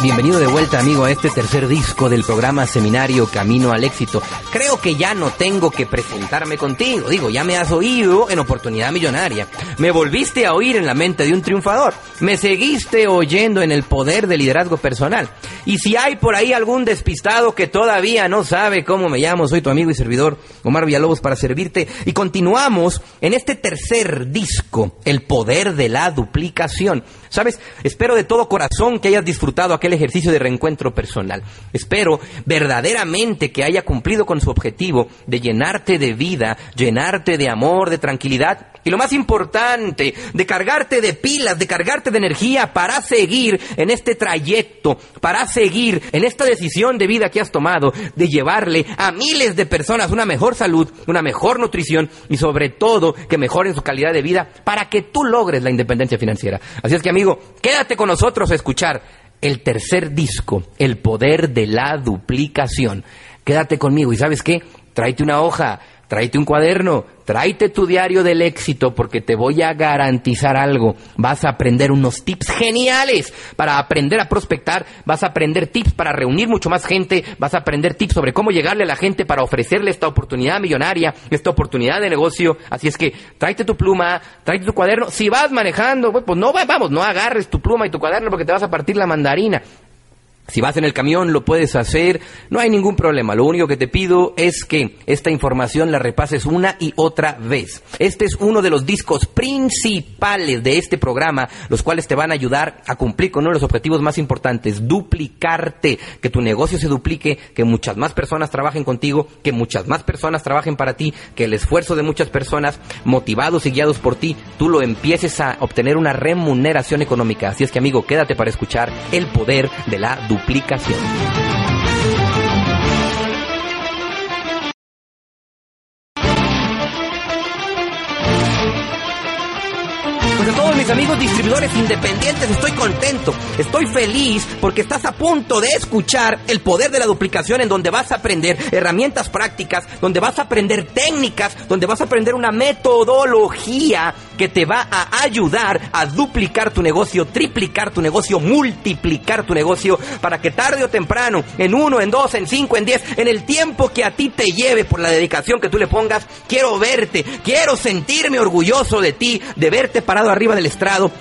Bienvenido de vuelta, amigo, a este tercer disco del programa Seminario Camino al Éxito. Creo que ya no tengo que presentarme contigo. Digo, ya me has oído en Oportunidad Millonaria. Me volviste a oír en la mente de un triunfador. Me seguiste oyendo en el poder del liderazgo personal. Y si hay por ahí algún despistado que todavía no sabe cómo me llamo, soy tu amigo y servidor Omar Villalobos para servirte. Y continuamos en este tercer disco, El poder de la duplicación. ¿Sabes? Espero de todo corazón que hayas disfrutado aquel ejercicio de reencuentro personal. Espero verdaderamente que haya cumplido con su objetivo de llenarte de vida, llenarte de amor, de tranquilidad y lo más importante, de cargarte de pilas, de cargarte de energía para seguir en este trayecto, para seguir en esta decisión de vida que has tomado, de llevarle a miles de personas una mejor salud, una mejor nutrición y sobre todo que mejoren su calidad de vida para que tú logres la independencia financiera. Así es que amigo, quédate con nosotros a escuchar el tercer disco, El poder de la duplicación. Quédate conmigo y sabes qué, tráete una hoja, tráete un cuaderno, tráete tu diario del éxito porque te voy a garantizar algo. Vas a aprender unos tips geniales para aprender a prospectar, vas a aprender tips para reunir mucho más gente, vas a aprender tips sobre cómo llegarle a la gente para ofrecerle esta oportunidad millonaria, esta oportunidad de negocio. Así es que tráete tu pluma, tráete tu cuaderno. Si vas manejando, pues no vamos, no agarres tu pluma y tu cuaderno porque te vas a partir la mandarina. Si vas en el camión lo puedes hacer, no hay ningún problema. Lo único que te pido es que esta información la repases una y otra vez. Este es uno de los discos principales de este programa, los cuales te van a ayudar a cumplir con uno de los objetivos más importantes, duplicarte, que tu negocio se duplique, que muchas más personas trabajen contigo, que muchas más personas trabajen para ti, que el esfuerzo de muchas personas, motivados y guiados por ti, tú lo empieces a obtener una remuneración económica. Así es que amigo, quédate para escuchar el poder de la duplicación duplicación. Amigos distribuidores independientes estoy contento, estoy feliz porque estás a punto de escuchar el poder de la duplicación en donde vas a aprender herramientas prácticas, donde vas a aprender técnicas, donde vas a aprender una metodología que te va a ayudar a duplicar tu negocio, triplicar tu negocio, multiplicar tu negocio para que tarde o temprano, en uno, en dos, en cinco, en diez, en el tiempo que a ti te lleve por la dedicación que tú le pongas, quiero verte, quiero sentirme orgulloso de ti, de verte parado arriba del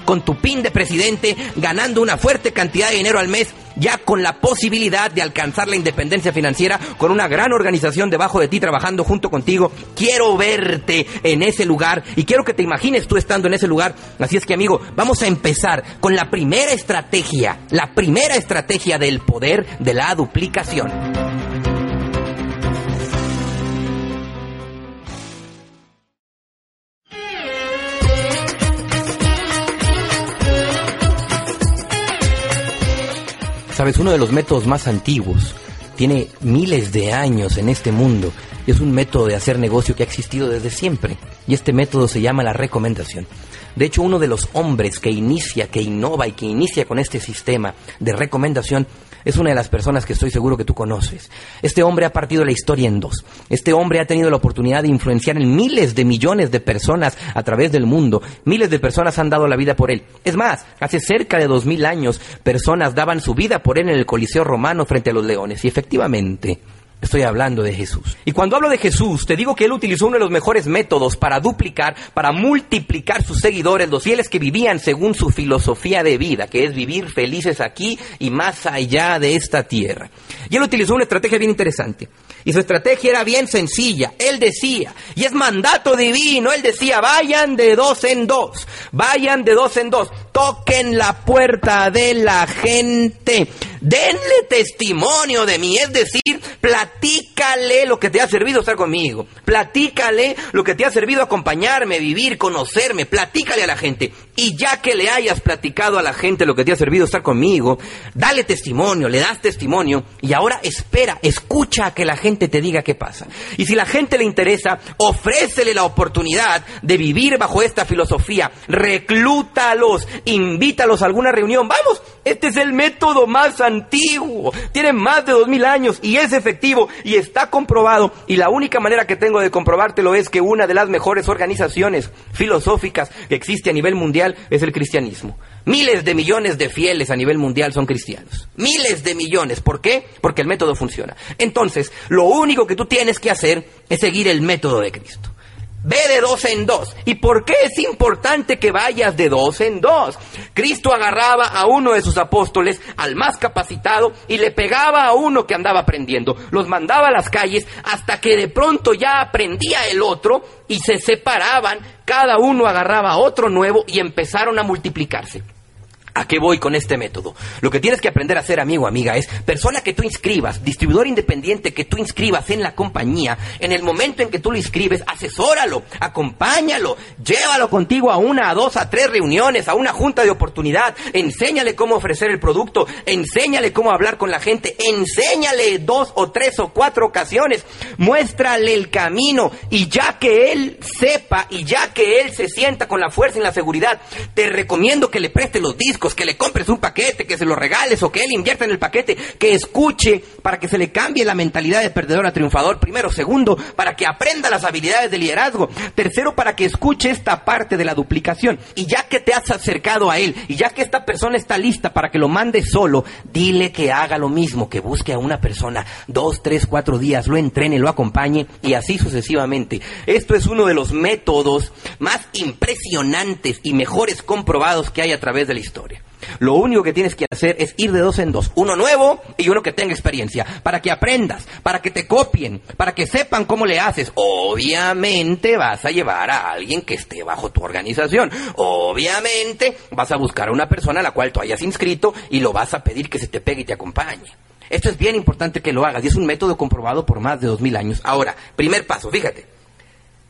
con tu pin de presidente, ganando una fuerte cantidad de dinero al mes ya con la posibilidad de alcanzar la independencia financiera con una gran organización debajo de ti trabajando junto contigo. Quiero verte en ese lugar y quiero que te imagines tú estando en ese lugar. Así es que amigo, vamos a empezar con la primera estrategia, la primera estrategia del poder de la duplicación. Sabes, uno de los métodos más antiguos, tiene miles de años en este mundo, y es un método de hacer negocio que ha existido desde siempre, y este método se llama la recomendación. De hecho, uno de los hombres que inicia, que innova y que inicia con este sistema de recomendación es una de las personas que estoy seguro que tú conoces. Este hombre ha partido la historia en dos. Este hombre ha tenido la oportunidad de influenciar en miles de millones de personas a través del mundo. Miles de personas han dado la vida por él. Es más, hace cerca de dos mil años, personas daban su vida por él en el Coliseo Romano frente a los leones. Y efectivamente, Estoy hablando de Jesús. Y cuando hablo de Jesús, te digo que él utilizó uno de los mejores métodos para duplicar, para multiplicar sus seguidores, los fieles que vivían según su filosofía de vida, que es vivir felices aquí y más allá de esta tierra. Y él utilizó una estrategia bien interesante. Y su estrategia era bien sencilla. Él decía, y es mandato divino, él decía, vayan de dos en dos, vayan de dos en dos, toquen la puerta de la gente, denle testimonio de mí, es decir, platícale lo que te ha servido estar conmigo, platícale lo que te ha servido acompañarme, vivir, conocerme, platícale a la gente. Y ya que le hayas platicado a la gente lo que te ha servido estar conmigo, dale testimonio, le das testimonio. Y ahora espera, escucha a que la gente te diga qué pasa. Y si la gente le interesa, ofrécele la oportunidad de vivir bajo esta filosofía, reclútalos, invítalos a alguna reunión, vamos, Este es el método más antiguo. Tiene más de dos mil años y es efectivo y está comprobado. Y la única manera que tengo de comprobártelo es que una de las mejores organizaciones filosóficas que existe a nivel mundial es el cristianismo. Miles de millones de fieles a nivel mundial son cristianos. Miles de millones. ¿Por qué? Porque el método funciona. Entonces, lo único que tú tienes que hacer es seguir el método de Cristo. Ve de dos en dos. ¿Y por qué es importante que vayas de dos en dos? Cristo agarraba a uno de sus apóstoles, al más capacitado, y le pegaba a uno que andaba aprendiendo. Los mandaba a las calles hasta que de pronto ya aprendía el otro y se separaban. Cada uno agarraba a otro nuevo y empezaron a multiplicarse. ¿A qué voy con este método? Lo que tienes que aprender a hacer, amigo, amiga, es persona que tú inscribas, distribuidor independiente que tú inscribas en la compañía, en el momento en que tú lo inscribes, asesóralo, acompáñalo, llévalo contigo a una, a dos, a tres reuniones, a una junta de oportunidad, enséñale cómo ofrecer el producto, enséñale cómo hablar con la gente, enséñale dos o tres o cuatro ocasiones, muéstrale el camino y ya que él sepa y ya que él se sienta con la fuerza y la seguridad, te recomiendo que le preste los discos, que le compres un paquete, que se lo regales o que él invierta en el paquete, que escuche para que se le cambie la mentalidad de perdedor a triunfador. Primero, segundo, para que aprenda las habilidades de liderazgo. Tercero, para que escuche esta parte de la duplicación. Y ya que te has acercado a él y ya que esta persona está lista para que lo mande solo, dile que haga lo mismo, que busque a una persona dos, tres, cuatro días, lo entrene, lo acompañe y así sucesivamente. Esto es uno de los métodos más impresionantes y mejores comprobados que hay a través de la historia. Lo único que tienes que hacer es ir de dos en dos, uno nuevo y uno que tenga experiencia, para que aprendas, para que te copien, para que sepan cómo le haces. Obviamente vas a llevar a alguien que esté bajo tu organización. Obviamente vas a buscar a una persona a la cual tú hayas inscrito y lo vas a pedir que se te pegue y te acompañe. Esto es bien importante que lo hagas y es un método comprobado por más de dos mil años. Ahora, primer paso, fíjate.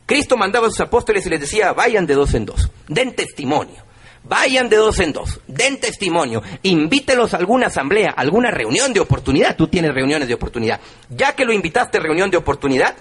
Cristo mandaba a sus apóstoles y les decía, vayan de dos en dos, den testimonio. Vayan de dos en dos, den testimonio, invítelos a alguna asamblea, a alguna reunión de oportunidad. Tú tienes reuniones de oportunidad. Ya que lo invitaste a reunión de oportunidad,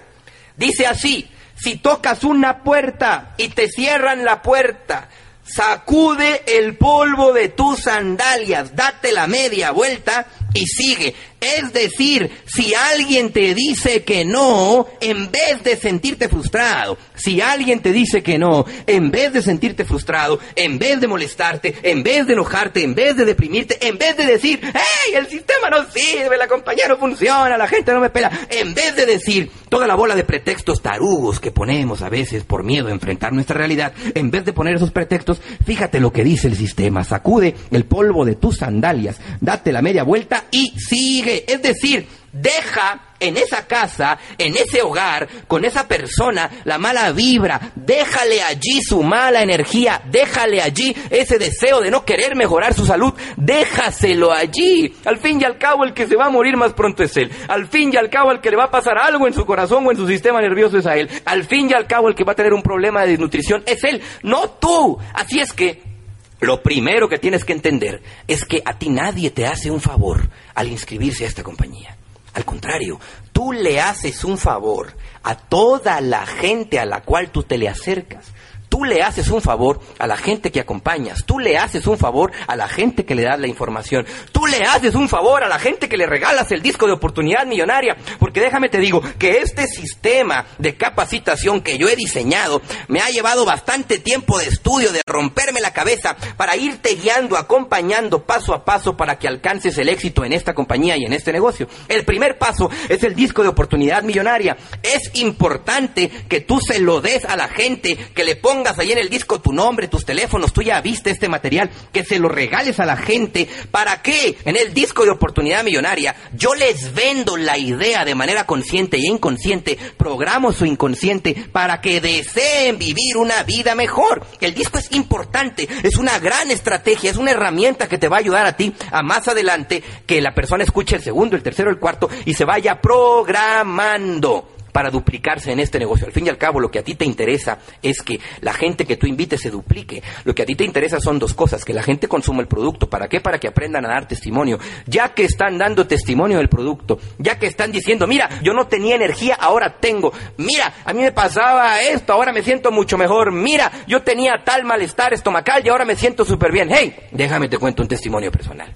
dice así, si tocas una puerta y te cierran la puerta, sacude el polvo de tus sandalias, date la media vuelta y sigue. Es decir, si alguien te dice que no, en vez de sentirte frustrado, si alguien te dice que no, en vez de sentirte frustrado, en vez de molestarte, en vez de enojarte, en vez de deprimirte, en vez de decir, ¡hey! El sistema no sirve, la compañía no funciona, la gente no me pela, en vez de decir toda la bola de pretextos tarugos que ponemos a veces por miedo a enfrentar nuestra realidad, en vez de poner esos pretextos, fíjate lo que dice el sistema, sacude el polvo de tus sandalias, date la media vuelta y sigue. Es decir, deja en esa casa, en ese hogar, con esa persona, la mala vibra. Déjale allí su mala energía. Déjale allí ese deseo de no querer mejorar su salud. Déjaselo allí. Al fin y al cabo, el que se va a morir más pronto es él. Al fin y al cabo, el que le va a pasar algo en su corazón o en su sistema nervioso es a él. Al fin y al cabo, el que va a tener un problema de desnutrición es él, no tú. Así es que lo primero que tienes que entender es que a ti nadie te hace un favor al inscribirse a esta compañía. Al contrario, tú le haces un favor a toda la gente a la cual tú te le acercas. Tú le haces un favor a la gente que acompañas, tú le haces un favor a la gente que le das la información, tú le haces un favor a la gente que le regalas el disco de oportunidad millonaria, porque déjame te digo que este sistema de capacitación que yo he diseñado me ha llevado bastante tiempo de estudio, de romperme la cabeza para irte guiando, acompañando paso a paso para que alcances el éxito en esta compañía y en este negocio. El primer paso es el disco de oportunidad millonaria. Es importante que tú se lo des a la gente, que le ponga ahí en el disco tu nombre, tus teléfonos, tú ya viste este material, que se lo regales a la gente. ¿Para qué? En el disco de oportunidad millonaria, yo les vendo la idea de manera consciente e inconsciente, programo su inconsciente para que deseen vivir una vida mejor. El disco es importante, es una gran estrategia, es una herramienta que te va a ayudar a ti a más adelante que la persona escuche el segundo, el tercero, el cuarto y se vaya programando para duplicarse en este negocio. Al fin y al cabo, lo que a ti te interesa es que la gente que tú invites se duplique. Lo que a ti te interesa son dos cosas, que la gente consuma el producto. ¿Para qué? Para que aprendan a dar testimonio. Ya que están dando testimonio del producto, ya que están diciendo, mira, yo no tenía energía, ahora tengo. Mira, a mí me pasaba esto, ahora me siento mucho mejor. Mira, yo tenía tal malestar estomacal y ahora me siento súper bien. Hey, déjame te cuento un testimonio personal.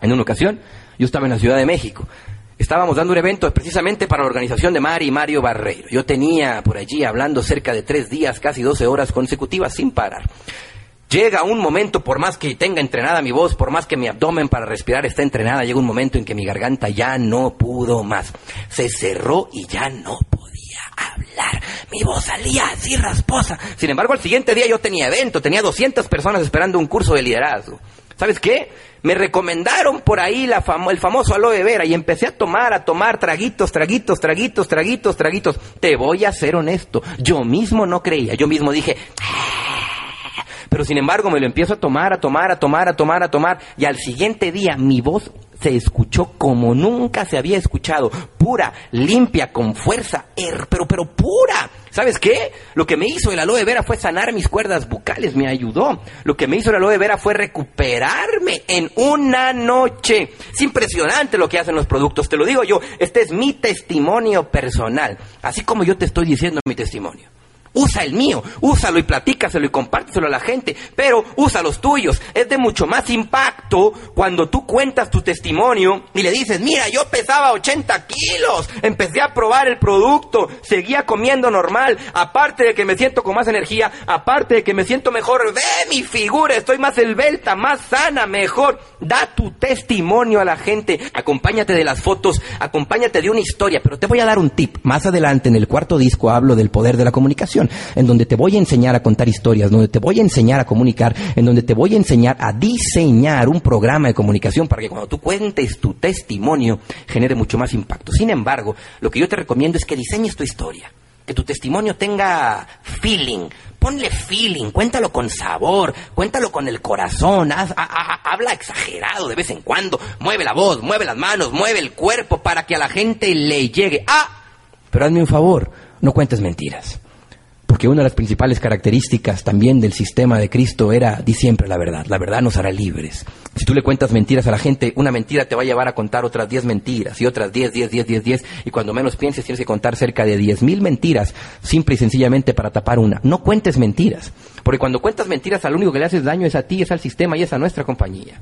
En una ocasión, yo estaba en la Ciudad de México. Estábamos dando un evento precisamente para la organización de Mari y Mario Barreiro. Yo tenía por allí hablando cerca de tres días, casi 12 horas consecutivas sin parar. Llega un momento, por más que tenga entrenada mi voz, por más que mi abdomen para respirar está entrenada, llega un momento en que mi garganta ya no pudo más. Se cerró y ya no podía hablar. Mi voz salía así rasposa. Sin embargo, al siguiente día yo tenía evento, tenía 200 personas esperando un curso de liderazgo. ¿Sabes qué? Me recomendaron por ahí el famoso aloe vera y empecé a tomar, a tomar traguitos, traguitos, traguitos, traguitos, traguitos. Te voy a ser honesto, yo mismo no creía, yo mismo dije, pero sin embargo me lo empiezo a tomar, a tomar, a tomar, a tomar, a tomar, y al siguiente día mi voz se escuchó como nunca se había escuchado, pura, limpia, con fuerza, er, pero, pero pura. ¿Sabes qué? Lo que me hizo el aloe vera fue sanar mis cuerdas bucales, me ayudó. Lo que me hizo el aloe vera fue recuperarme en una noche. Es impresionante lo que hacen los productos, te lo digo yo. Este es mi testimonio personal, así como yo te estoy diciendo mi testimonio. Usa el mío, úsalo y platícaselo y compárteselo a la gente, pero usa los tuyos. Es de mucho más impacto cuando tú cuentas tu testimonio y le dices, mira, yo pesaba 80 kilos, empecé a probar el producto, seguía comiendo normal, aparte de que me siento con más energía, aparte de que me siento mejor, ve mi figura, estoy más esbelta, más sana, mejor. Da tu testimonio a la gente, acompáñate de las fotos, acompáñate de una historia, pero te voy a dar un tip. Más adelante en el cuarto disco hablo del poder de la comunicación en donde te voy a enseñar a contar historias, donde te voy a enseñar a comunicar, en donde te voy a enseñar a diseñar un programa de comunicación para que cuando tú cuentes tu testimonio genere mucho más impacto. Sin embargo, lo que yo te recomiendo es que diseñes tu historia, que tu testimonio tenga feeling, ponle feeling, cuéntalo con sabor, cuéntalo con el corazón, habla exagerado de vez en cuando, mueve la voz, mueve las manos, mueve el cuerpo para que a la gente le llegue. Ah, pero hazme un favor, no cuentes mentiras. Porque una de las principales características también del sistema de Cristo era, di siempre la verdad, la verdad nos hará libres. Si tú le cuentas mentiras a la gente, una mentira te va a llevar a contar otras 10 mentiras y otras 10, 10, 10, 10, 10, y cuando menos pienses tienes que contar cerca de 10 mil mentiras, simple y sencillamente para tapar una. No cuentes mentiras, porque cuando cuentas mentiras al único que le haces daño es a ti, es al sistema y es a nuestra compañía.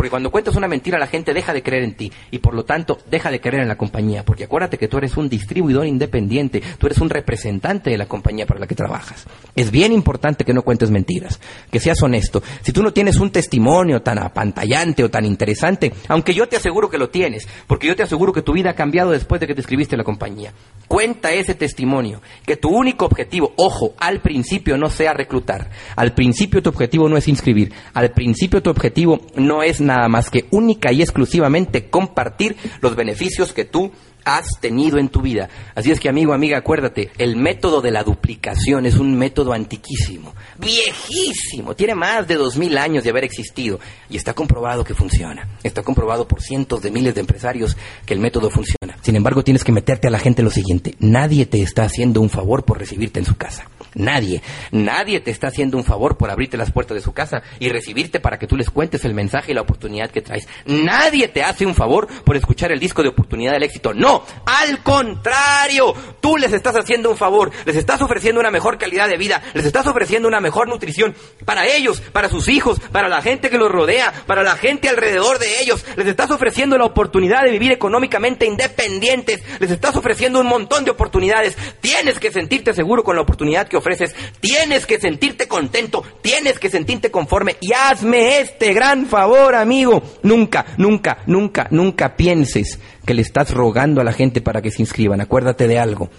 Porque cuando cuentas una mentira la gente deja de creer en ti y por lo tanto deja de creer en la compañía. Porque acuérdate que tú eres un distribuidor independiente, tú eres un representante de la compañía para la que trabajas. Es bien importante que no cuentes mentiras, que seas honesto. Si tú no tienes un testimonio tan apantallante o tan interesante, aunque yo te aseguro que lo tienes, porque yo te aseguro que tu vida ha cambiado después de que te escribiste la compañía. Cuenta ese testimonio, que tu único objetivo, ojo, al principio no sea reclutar, al principio tu objetivo no es inscribir, al principio tu objetivo no es nada más que única y exclusivamente compartir los beneficios que tú has tenido en tu vida. Así es que amigo, amiga, acuérdate, el método de la duplicación es un método antiquísimo, viejísimo, tiene más de dos mil años de haber existido y está comprobado que funciona. Está comprobado por cientos de miles de empresarios que el método funciona. Sin embargo, tienes que meterte a la gente lo siguiente, nadie te está haciendo un favor por recibirte en su casa. Nadie, nadie te está haciendo un favor por abrirte las puertas de su casa y recibirte para que tú les cuentes el mensaje y la oportunidad que traes. Nadie te hace un favor por escuchar el disco de oportunidad del éxito. No, al contrario, tú les estás haciendo un favor, les estás ofreciendo una mejor calidad de vida, les estás ofreciendo una mejor nutrición para ellos, para sus hijos, para la gente que los rodea, para la gente alrededor de ellos. Les estás ofreciendo la oportunidad de vivir económicamente independientes, les estás ofreciendo un montón de oportunidades. Tienes que sentirte seguro con la oportunidad que ofreces, tienes que sentirte contento, tienes que sentirte conforme y hazme este gran favor, amigo. Nunca, nunca, nunca, nunca pienses que le estás rogando a la gente para que se inscriban. Acuérdate de algo.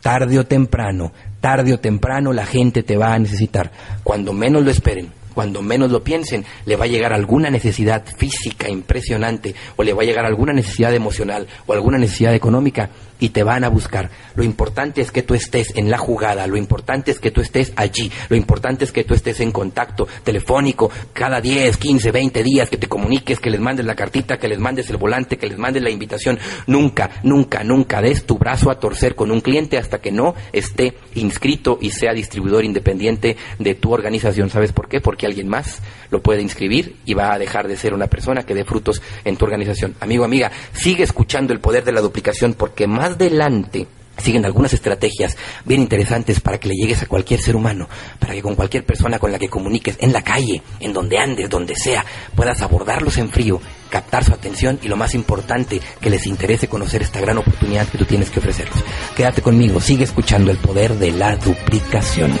Tarde o temprano, tarde o temprano la gente te va a necesitar. Cuando menos lo esperen, cuando menos lo piensen, le va a llegar alguna necesidad física impresionante o le va a llegar alguna necesidad emocional o alguna necesidad económica y te van a buscar. Lo importante es que tú estés en la jugada, lo importante es que tú estés allí, lo importante es que tú estés en contacto telefónico cada 10, 15, 20 días, que te comuniques, que les mandes la cartita, que les mandes el volante, que les mandes la invitación. Nunca, nunca, nunca des tu brazo a torcer con un cliente hasta que no esté inscrito y sea distribuidor independiente de tu organización. ¿Sabes por qué? Porque alguien más lo puede inscribir y va a dejar de ser una persona que dé frutos en tu organización. Amigo, amiga, sigue escuchando el poder de la duplicación porque más adelante siguen algunas estrategias bien interesantes para que le llegues a cualquier ser humano, para que con cualquier persona con la que comuniques, en la calle, en donde andes, donde sea, puedas abordarlos en frío, captar su atención y lo más importante, que les interese conocer esta gran oportunidad que tú tienes que ofrecerles. Quédate conmigo, sigue escuchando el poder de la duplicación.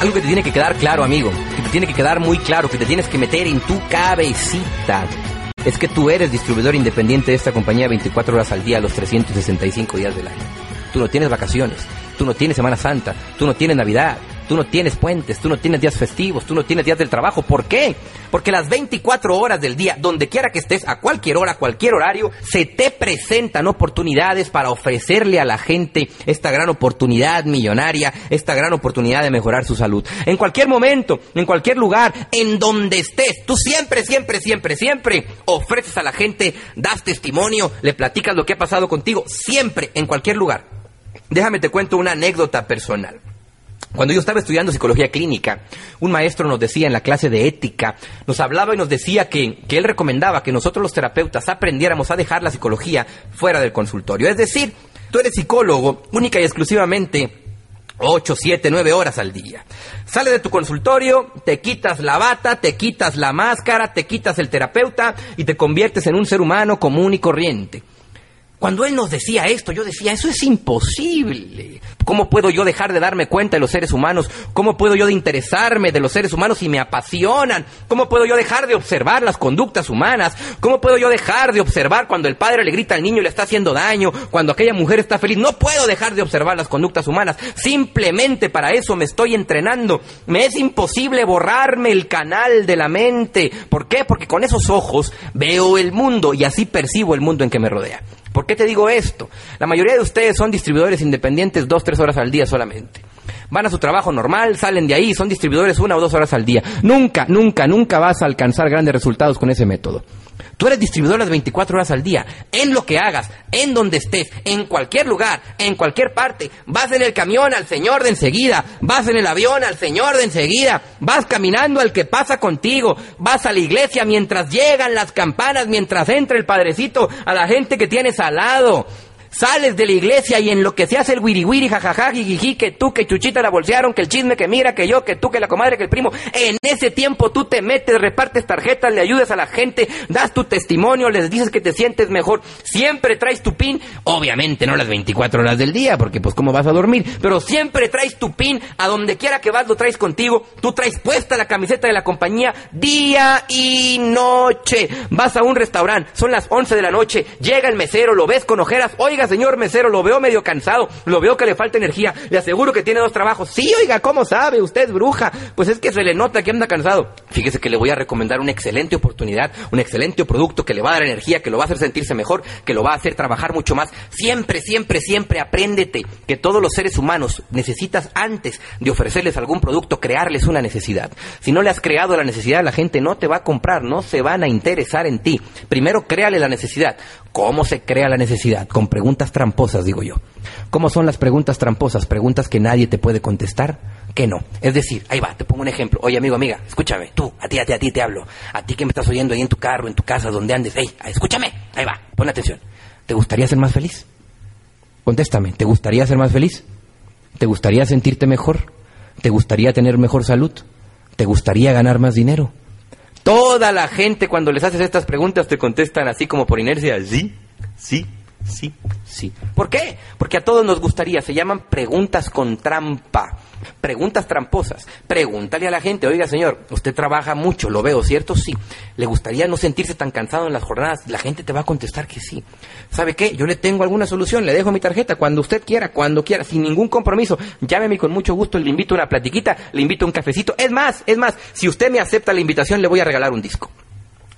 Algo que te tiene que quedar claro, amigo, que te tiene que quedar muy claro, que te tienes que meter en tu cabecita. Es que tú eres distribuidor independiente de esta compañía 24 horas al día, los 365 días del año. Tú no tienes vacaciones, tú no tienes Semana Santa, tú no tienes Navidad, tú no tienes puentes, tú no tienes días festivos, tú no tienes días del trabajo. ¿Por qué? Porque las 24 horas del día, donde quiera que estés, a cualquier hora, a cualquier horario, se te presentan oportunidades para ofrecerle a la gente esta gran oportunidad millonaria, esta gran oportunidad de mejorar su salud. En cualquier momento, en cualquier lugar, en donde estés, tú siempre, siempre, siempre, siempre ofreces a la gente, das testimonio, le platicas lo que ha pasado contigo, siempre, en cualquier lugar. Déjame te cuento una anécdota personal. Cuando yo estaba estudiando psicología clínica, un maestro nos decía en la clase de ética, nos hablaba y nos decía que, que, él recomendaba que nosotros los terapeutas aprendiéramos a dejar la psicología fuera del consultorio. Es decir, tú eres psicólogo única y exclusivamente 8, 7, 9 horas al día. Sales de tu consultorio, te quitas la bata, te quitas la máscara, te quitas el terapeuta y te conviertes en un ser humano común y corriente. Cuando él nos decía esto, yo decía, eso es imposible. ¿Cómo puedo yo dejar de darme cuenta de los seres humanos? ¿Cómo puedo yo de interesarme de los seres humanos si me apasionan? ¿Cómo puedo yo dejar de observar las conductas humanas? ¿Cómo puedo yo dejar de observar cuando el padre le grita al niño y le está haciendo daño? Cuando aquella mujer está feliz. No puedo dejar de observar las conductas humanas. Simplemente para eso me estoy entrenando. Me es imposible borrarme el canal de la mente. ¿Por qué? Porque con esos ojos veo el mundo y así percibo el mundo en que me rodea. ¿Por qué te digo esto? La mayoría de ustedes son distribuidores independientes dos, tres horas al día solamente. Van a su trabajo normal, salen de ahí, son distribuidores una o dos horas al día. Nunca, nunca, nunca vas a alcanzar grandes resultados con ese método. Tú eres distribuidor las 24 horas al día, en lo que hagas, en donde estés, en cualquier lugar, en cualquier parte. Vas en el camión al Señor de enseguida, vas en el avión al Señor de enseguida, vas caminando al que pasa contigo, vas a la iglesia mientras llegan las campanas, mientras entra el Padrecito a la gente que tienes al lado. Sales de la iglesia y en lo que se hace el wiri wiri, jajaja, jijiji, que tú, que Chuchita la bolsearon, que el chisme, que mira, que yo, que tú, que la comadre, que el primo. En ese tiempo tú te metes, repartes tarjetas, le ayudas a la gente, das tu testimonio, les dices que te sientes mejor. Siempre traes tu pin, obviamente no las 24 horas del día, porque pues cómo vas a dormir, pero siempre traes tu pin, a donde quiera que vas lo traes contigo, tú traes puesta la camiseta de la compañía día y noche. Vas a un restaurante, son las 11 de la noche, llega el mesero, lo ves con ojeras, oiga, señor mesero, lo veo medio cansado, lo veo que le falta energía, le aseguro que tiene dos trabajos. Sí, oiga, ¿cómo sabe? Usted es bruja. Pues es que se le nota que anda cansado. Fíjese que le voy a recomendar una excelente oportunidad, un excelente producto que le va a dar energía, que lo va a hacer sentirse mejor, que lo va a hacer trabajar mucho más. Siempre, siempre, siempre apréndete que todos los seres humanos necesitas antes de ofrecerles algún producto, crearles una necesidad. Si no le has creado la necesidad, la gente no te va a comprar, no se van a interesar en ti. Primero, créale la necesidad. ¿Cómo se crea la necesidad? Con preguntas tramposas, digo yo. ¿Cómo son las preguntas tramposas? Preguntas que nadie te puede contestar, que no. Es decir, ahí va, te pongo un ejemplo. Oye, amigo, amiga, escúchame, tú, a ti, a ti, a ti te hablo. A ti que me estás oyendo ahí en tu carro, en tu casa, donde andes. Hey, escúchame, ahí va, pon atención. ¿Te gustaría ser más feliz? Contéstame, ¿te gustaría ser más feliz? ¿Te gustaría sentirte mejor? ¿Te gustaría tener mejor salud? ¿Te gustaría ganar más dinero? Toda la gente cuando les haces estas preguntas te contestan así como por inercia, sí, sí, sí, sí. ¿Por qué? Porque a todos nos gustaría, se llaman preguntas con trampa, preguntas tramposas. Pregúntale a la gente, oiga señor, usted trabaja mucho, lo veo, ¿cierto? Sí. ¿Le gustaría no sentirse tan cansado en las jornadas? La gente te va a contestar que sí. ¿Sabe qué? Yo le tengo alguna solución, le dejo mi tarjeta cuando usted quiera, cuando quiera, sin ningún compromiso. Llámeme con mucho gusto, le invito a una platiquita, le invito a un cafecito. Es más, es más, si usted me acepta la invitación, le voy a regalar un disco.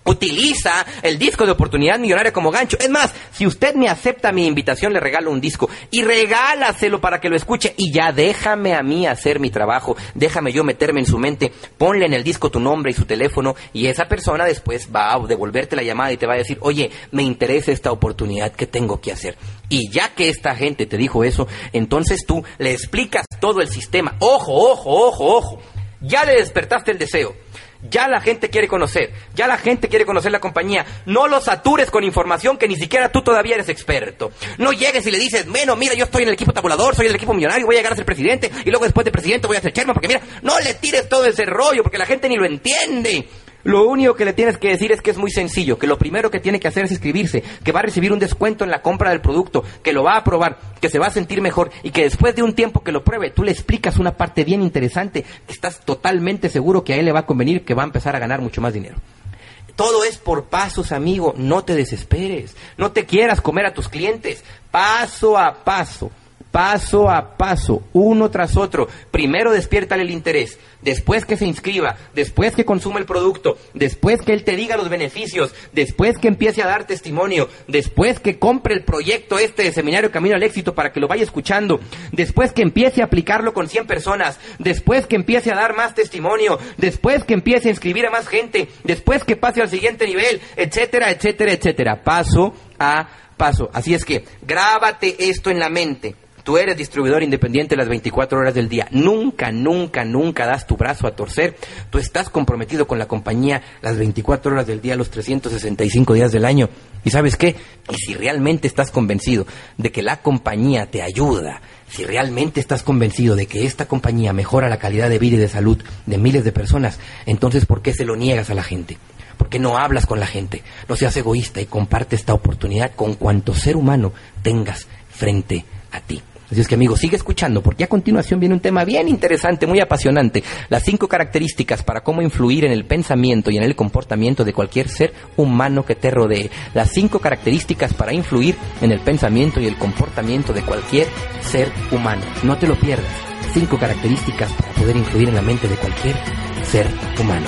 Utiliza el disco de oportunidad millonaria como gancho. Es más, si usted me acepta mi invitación, le regalo un disco y regálaselo para que lo escuche y ya déjame a mí hacer mi trabajo. Déjame yo meterme en su mente. Ponle en el disco tu nombre y su teléfono y esa persona después va a devolverte la llamada y te va a decir, oye, me interesa esta oportunidad, ¿qué tengo que hacer? Y ya que esta gente te dijo eso, entonces tú le explicas todo el sistema. Ojo, ojo, ojo, ojo. Ya le despertaste el deseo. Ya la gente quiere conocer, ya la gente quiere conocer la compañía. No lo satures con información que ni siquiera tú todavía eres experto. No llegues y le dices, bueno, mira, yo estoy en el equipo tabulador, soy el equipo millonario, voy a llegar a ser presidente y luego después de presidente voy a ser chairman porque mira, no le tires todo ese rollo porque la gente ni lo entiende. Lo único que le tienes que decir es que es muy sencillo, que lo primero que tiene que hacer es inscribirse, que va a recibir un descuento en la compra del producto, que lo va a probar, que se va a sentir mejor y que después de un tiempo que lo pruebe, tú le explicas una parte bien interesante, que estás totalmente seguro que a él le va a convenir, que va a empezar a ganar mucho más dinero. Todo es por pasos, amigo, no te desesperes, no te quieras comer a tus clientes, paso a paso paso a paso, uno tras otro. Primero despiértale el interés, después que se inscriba, después que consuma el producto, después que él te diga los beneficios, después que empiece a dar testimonio, después que compre el proyecto este de Seminario Camino al Éxito para que lo vaya escuchando, después que empiece a aplicarlo con 100 personas, después que empiece a dar más testimonio, después que empiece a inscribir a más gente, después que pase al siguiente nivel, etcétera, etcétera, etcétera, paso a paso. Así es que grábate esto en la mente. Tú eres distribuidor independiente las 24 horas del día. Nunca, nunca, nunca das tu brazo a torcer. Tú estás comprometido con la compañía las 24 horas del día, los 365 días del año. ¿Y sabes qué? Y si realmente estás convencido de que la compañía te ayuda, si realmente estás convencido de que esta compañía mejora la calidad de vida y de salud de miles de personas, entonces ¿por qué se lo niegas a la gente? ¿Por qué no hablas con la gente? No seas egoísta y comparte esta oportunidad con cuanto ser humano tengas frente a ti. Así es que amigo, sigue escuchando porque a continuación viene un tema bien interesante, muy apasionante. Las cinco características para cómo influir en el pensamiento y en el comportamiento de cualquier ser humano que te rodee. Las cinco características para influir en el pensamiento y el comportamiento de cualquier ser humano. No te lo pierdas. Cinco características para poder influir en la mente de cualquier ser humano.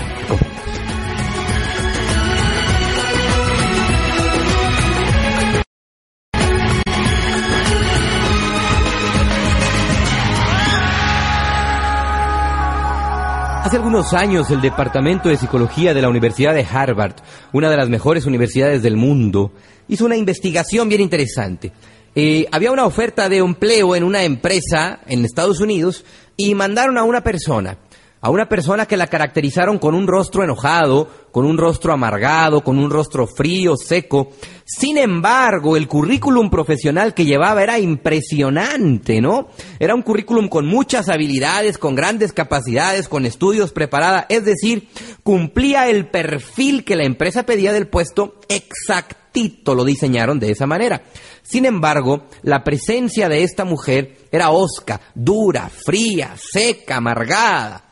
Hace algunos años el Departamento de Psicología de la Universidad de Harvard, una de las mejores universidades del mundo, hizo una investigación bien interesante. Eh, había una oferta de empleo en una empresa en Estados Unidos y mandaron a una persona a una persona que la caracterizaron con un rostro enojado, con un rostro amargado, con un rostro frío, seco. Sin embargo, el currículum profesional que llevaba era impresionante, ¿no? Era un currículum con muchas habilidades, con grandes capacidades, con estudios preparada, es decir, cumplía el perfil que la empresa pedía del puesto exactito, lo diseñaron de esa manera. Sin embargo, la presencia de esta mujer era osca, dura, fría, seca, amargada.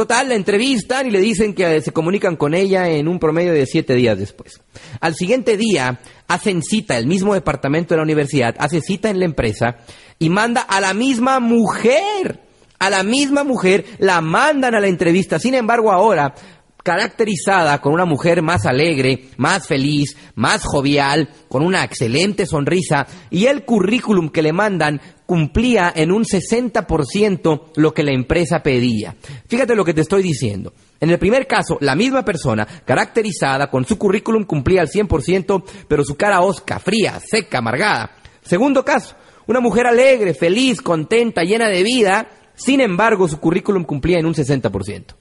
Total, la entrevistan y le dicen que se comunican con ella en un promedio de siete días después. Al siguiente día hacen cita, el mismo departamento de la universidad hace cita en la empresa y manda a la misma mujer, a la misma mujer, la mandan a la entrevista. Sin embargo, ahora caracterizada con una mujer más alegre, más feliz, más jovial, con una excelente sonrisa y el currículum que le mandan cumplía en un 60% lo que la empresa pedía. Fíjate lo que te estoy diciendo. En el primer caso, la misma persona, caracterizada con su currículum, cumplía al 100%, pero su cara osca, fría, seca, amargada. Segundo caso, una mujer alegre, feliz, contenta, llena de vida, sin embargo, su currículum cumplía en un 60%.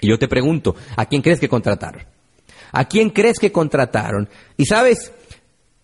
Y yo te pregunto, ¿a quién crees que contrataron? ¿A quién crees que contrataron? Y sabes,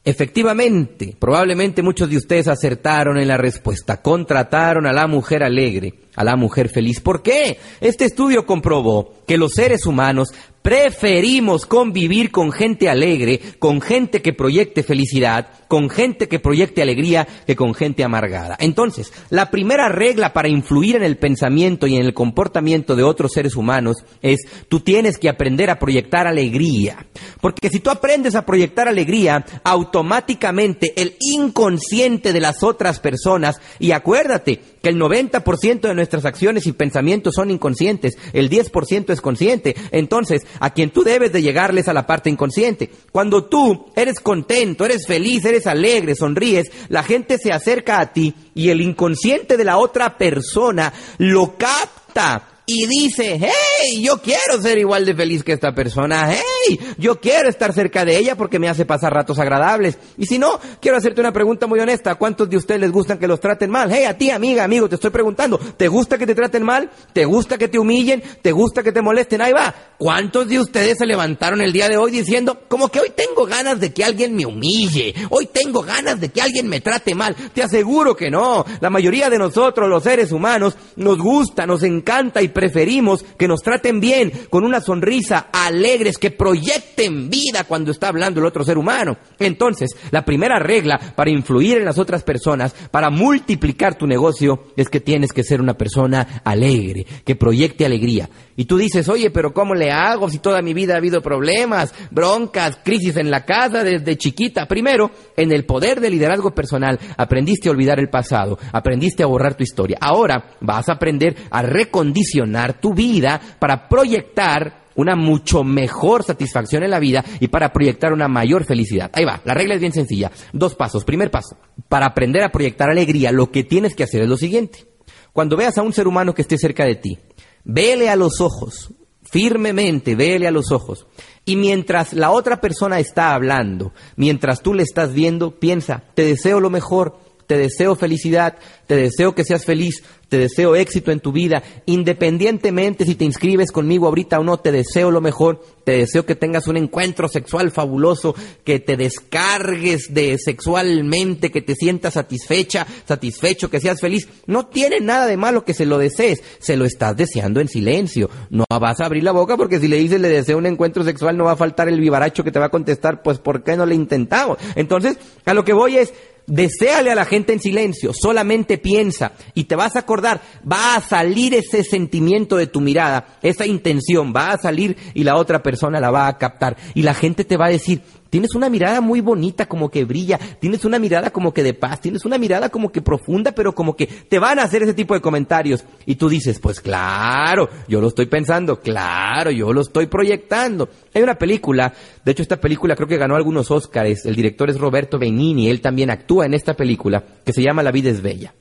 efectivamente, probablemente muchos de ustedes acertaron en la respuesta. Contrataron a la mujer alegre, a la mujer feliz. ¿Por qué? Este estudio comprobó que los seres humanos Preferimos convivir con gente alegre, con gente que proyecte felicidad, con gente que proyecte alegría, que con gente amargada. Entonces, la primera regla para influir en el pensamiento y en el comportamiento de otros seres humanos es tú tienes que aprender a proyectar alegría. Porque si tú aprendes a proyectar alegría, automáticamente el inconsciente de las otras personas, y acuérdate que el 90% de nuestras acciones y pensamientos son inconscientes, el 10% es consciente, entonces a quien tú debes de llegarles a la parte inconsciente. Cuando tú eres contento, eres feliz, eres alegre, sonríes, la gente se acerca a ti y el inconsciente de la otra persona lo capta y dice, hey, yo quiero ser igual de feliz que esta persona, hey, yo quiero estar cerca de ella porque me hace pasar ratos agradables. Y si no, quiero hacerte una pregunta muy honesta, ¿cuántos de ustedes les gustan que los traten mal? Hey, a ti, amiga, amigo, te estoy preguntando, ¿te gusta que te traten mal? ¿Te gusta que te humillen? ¿Te gusta que te molesten? Ahí va. ¿Cuántos de ustedes se levantaron el día de hoy diciendo, como que hoy tengo ganas de que alguien me humille, hoy tengo ganas de que alguien me trate mal? Te aseguro que no. La mayoría de nosotros, los seres humanos, nos gusta, nos encanta y preferimos que nos traten bien, con una sonrisa, alegres, que proyecten vida cuando está hablando el otro ser humano. Entonces, la primera regla para influir en las otras personas, para multiplicar tu negocio, es que tienes que ser una persona alegre, que proyecte alegría. Y tú dices, oye, pero ¿cómo le hago si toda mi vida ha habido problemas, broncas, crisis en la casa desde chiquita? Primero, en el poder del liderazgo personal, aprendiste a olvidar el pasado, aprendiste a borrar tu historia. Ahora vas a aprender a recondicionar tu vida para proyectar una mucho mejor satisfacción en la vida y para proyectar una mayor felicidad. Ahí va, la regla es bien sencilla. Dos pasos. Primer paso, para aprender a proyectar alegría, lo que tienes que hacer es lo siguiente. Cuando veas a un ser humano que esté cerca de ti, vele a los ojos, firmemente, vele a los ojos. Y mientras la otra persona está hablando, mientras tú le estás viendo, piensa, te deseo lo mejor, te deseo felicidad, te deseo que seas feliz, te deseo éxito en tu vida, independientemente si te inscribes conmigo ahorita o no, te deseo lo mejor, te deseo que tengas un encuentro sexual fabuloso, que te descargues de sexualmente, que te sientas satisfecha, satisfecho, que seas feliz. No tiene nada de malo que se lo desees, se lo estás deseando en silencio. No vas a abrir la boca porque si le dices le deseo un encuentro sexual no va a faltar el vivaracho que te va a contestar, pues ¿por qué no le intentamos? Entonces, a lo que voy es, Deseale a la gente en silencio, solamente piensa y te vas a acordar, va a salir ese sentimiento de tu mirada, esa intención, va a salir y la otra persona la va a captar. Y la gente te va a decir, Tienes una mirada muy bonita, como que brilla. Tienes una mirada como que de paz. Tienes una mirada como que profunda, pero como que te van a hacer ese tipo de comentarios. Y tú dices, pues claro, yo lo estoy pensando. Claro, yo lo estoy proyectando. Hay una película, de hecho esta película creo que ganó algunos Óscares. El director es Roberto Benigni. Él también actúa en esta película que se llama La vida es bella.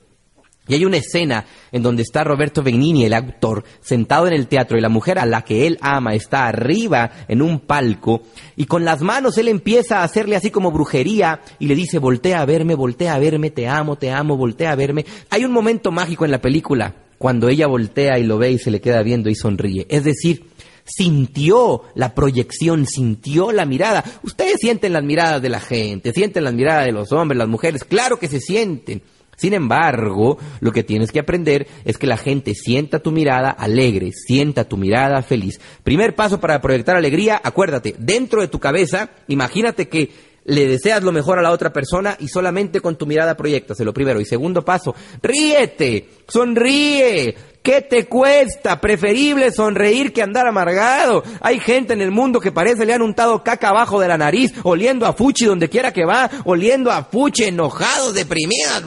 Y hay una escena en donde está Roberto Benigni, el actor, sentado en el teatro y la mujer a la que él ama está arriba en un palco y con las manos él empieza a hacerle así como brujería y le dice, voltea a verme, voltea a verme, te amo, te amo, voltea a verme. Hay un momento mágico en la película cuando ella voltea y lo ve y se le queda viendo y sonríe. Es decir, sintió la proyección, sintió la mirada. Ustedes sienten las miradas de la gente, sienten las miradas de los hombres, las mujeres, claro que se sienten. Sin embargo, lo que tienes que aprender es que la gente sienta tu mirada alegre, sienta tu mirada feliz. Primer paso para proyectar alegría, acuérdate, dentro de tu cabeza, imagínate que le deseas lo mejor a la otra persona y solamente con tu mirada proyectaselo primero. Y segundo paso, ríete, sonríe, ¿Qué te cuesta? Preferible sonreír que andar amargado. Hay gente en el mundo que parece le han untado caca abajo de la nariz, oliendo a fuchi donde quiera que va, oliendo a fuchi, enojados, deprimidos.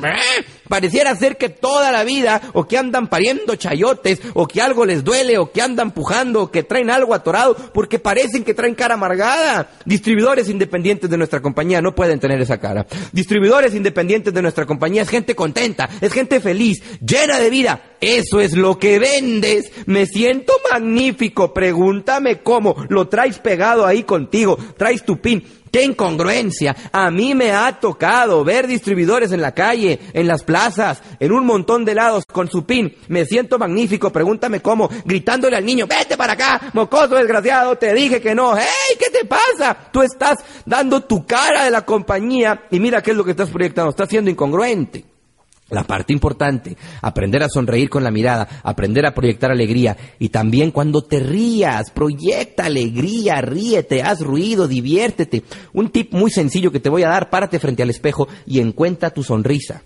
Pareciera ser que toda la vida, o que andan pariendo chayotes, o que algo les duele, o que andan pujando, o que traen algo atorado, porque parecen que traen cara amargada. Distribuidores independientes de nuestra compañía no pueden tener esa cara. Distribuidores independientes de nuestra compañía es gente contenta, es gente feliz, llena de vida. Eso es lo que vendes. Me siento magnífico. Pregúntame cómo. Lo traes pegado ahí contigo. Traes tu pin. ¡Qué incongruencia! A mí me ha tocado ver distribuidores en la calle, en las plazas, en un montón de lados con su pin. Me siento magnífico, pregúntame cómo, gritándole al niño, vete para acá, mocoso desgraciado, te dije que no. ¡Hey! ¿Qué te pasa? Tú estás dando tu cara de la compañía y mira qué es lo que estás proyectando. Estás siendo incongruente. La parte importante, aprender a sonreír con la mirada, aprender a proyectar alegría y también cuando te rías, proyecta alegría, ríete, haz ruido, diviértete. Un tip muy sencillo que te voy a dar, párate frente al espejo y encuentra tu sonrisa.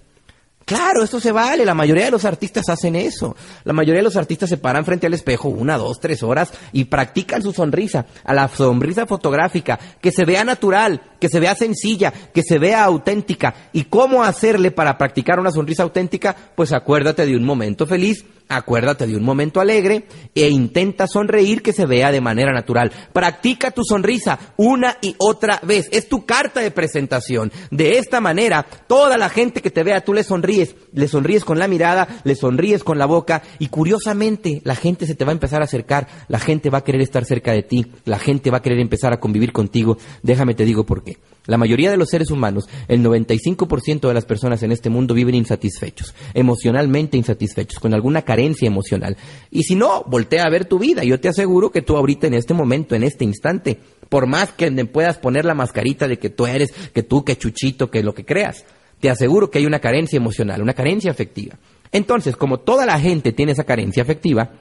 Claro, esto se vale. La mayoría de los artistas hacen eso. La mayoría de los artistas se paran frente al espejo una, dos, tres horas y practican su sonrisa, a la sonrisa fotográfica, que se vea natural, que se vea sencilla, que se vea auténtica. ¿Y cómo hacerle para practicar una sonrisa auténtica? Pues acuérdate de un momento feliz Acuérdate de un momento alegre e intenta sonreír que se vea de manera natural. Practica tu sonrisa una y otra vez. Es tu carta de presentación. De esta manera, toda la gente que te vea, tú le sonríes. Le sonríes con la mirada, le sonríes con la boca y curiosamente la gente se te va a empezar a acercar. La gente va a querer estar cerca de ti. La gente va a querer empezar a convivir contigo. Déjame te digo por qué. La mayoría de los seres humanos, el 95% de las personas en este mundo viven insatisfechos, emocionalmente insatisfechos, con alguna carencia emocional. Y si no, voltea a ver tu vida. Yo te aseguro que tú ahorita en este momento, en este instante, por más que puedas poner la mascarita de que tú eres, que tú, que chuchito, que lo que creas, te aseguro que hay una carencia emocional, una carencia afectiva. Entonces, como toda la gente tiene esa carencia afectiva,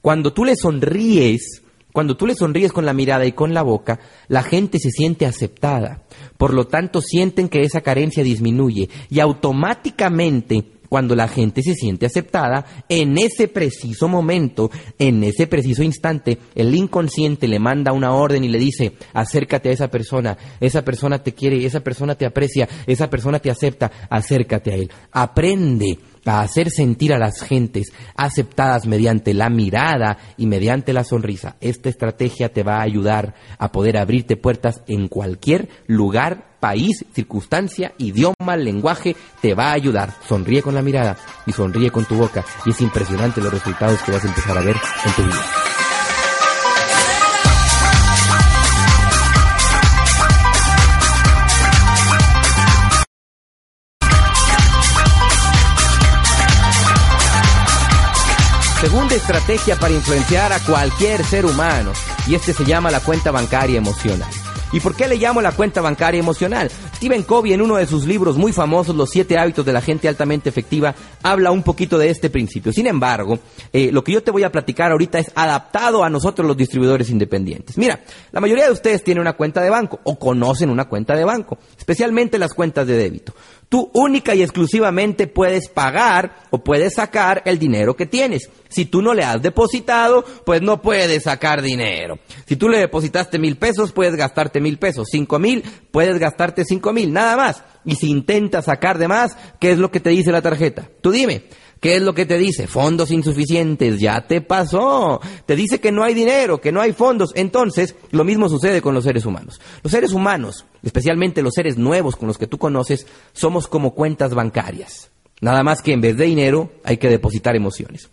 cuando tú le sonríes, cuando tú le sonríes con la mirada y con la boca, la gente se siente aceptada. Por lo tanto, sienten que esa carencia disminuye y automáticamente cuando la gente se siente aceptada, en ese preciso momento, en ese preciso instante, el inconsciente le manda una orden y le dice, acércate a esa persona, esa persona te quiere, esa persona te aprecia, esa persona te acepta, acércate a él. Aprende a hacer sentir a las gentes aceptadas mediante la mirada y mediante la sonrisa. Esta estrategia te va a ayudar a poder abrirte puertas en cualquier lugar, país, circunstancia, idioma, lenguaje, te va a ayudar. Sonríe con la mirada y sonríe con tu boca y es impresionante los resultados que vas a empezar a ver en tu vida. Segunda estrategia para influenciar a cualquier ser humano, y este se llama la cuenta bancaria emocional. ¿Y por qué le llamo la cuenta bancaria emocional? Stephen Covey en uno de sus libros muy famosos, Los siete hábitos de la gente altamente efectiva, habla un poquito de este principio. Sin embargo, eh, lo que yo te voy a platicar ahorita es adaptado a nosotros los distribuidores independientes. Mira, la mayoría de ustedes tienen una cuenta de banco o conocen una cuenta de banco, especialmente las cuentas de débito tú única y exclusivamente puedes pagar o puedes sacar el dinero que tienes. Si tú no le has depositado, pues no puedes sacar dinero. Si tú le depositaste mil pesos, puedes gastarte mil pesos. Cinco mil, puedes gastarte cinco mil, nada más. Y si intentas sacar de más, ¿qué es lo que te dice la tarjeta? Tú dime. ¿Qué es lo que te dice? Fondos insuficientes, ya te pasó. Te dice que no hay dinero, que no hay fondos. Entonces, lo mismo sucede con los seres humanos. Los seres humanos, especialmente los seres nuevos con los que tú conoces, somos como cuentas bancarias. Nada más que en vez de dinero hay que depositar emociones.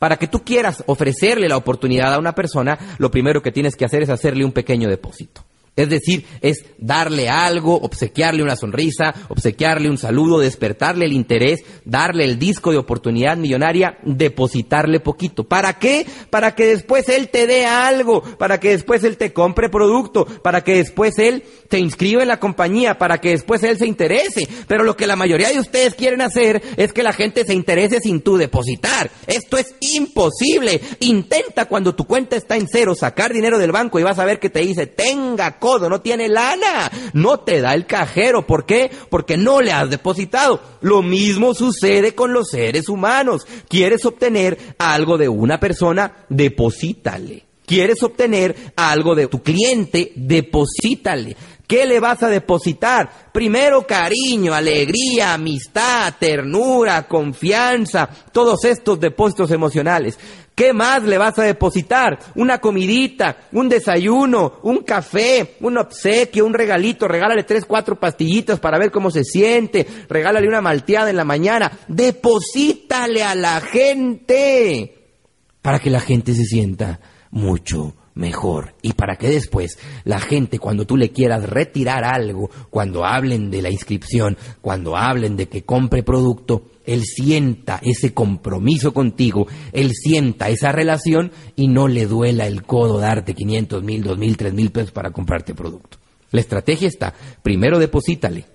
Para que tú quieras ofrecerle la oportunidad a una persona, lo primero que tienes que hacer es hacerle un pequeño depósito. Es decir, es darle algo, obsequiarle una sonrisa, obsequiarle un saludo, despertarle el interés, darle el disco de oportunidad millonaria, depositarle poquito. ¿Para qué? Para que después él te dé algo, para que después él te compre producto, para que después él te inscriba en la compañía, para que después él se interese. Pero lo que la mayoría de ustedes quieren hacer es que la gente se interese sin tú depositar. Esto es imposible. Intenta cuando tu cuenta está en cero sacar dinero del banco y vas a ver que te dice, tenga codo, no tiene lana, no te da el cajero. ¿Por qué? Porque no le has depositado. Lo mismo sucede con los seres humanos. ¿Quieres obtener algo de una persona? Deposítale. ¿Quieres obtener algo de tu cliente? Deposítale. ¿Qué le vas a depositar? Primero cariño, alegría, amistad, ternura, confianza, todos estos depósitos emocionales. ¿Qué más le vas a depositar? Una comidita, un desayuno, un café, un obsequio, un regalito. Regálale tres, cuatro pastillitas para ver cómo se siente. Regálale una malteada en la mañana. Deposítale a la gente para que la gente se sienta mucho mejor. Y para que después la gente, cuando tú le quieras retirar algo, cuando hablen de la inscripción, cuando hablen de que compre producto, él sienta ese compromiso contigo, él sienta esa relación y no le duela el codo darte 500 mil, 2 mil, 3 mil pesos para comprarte producto. La estrategia está, primero deposítale,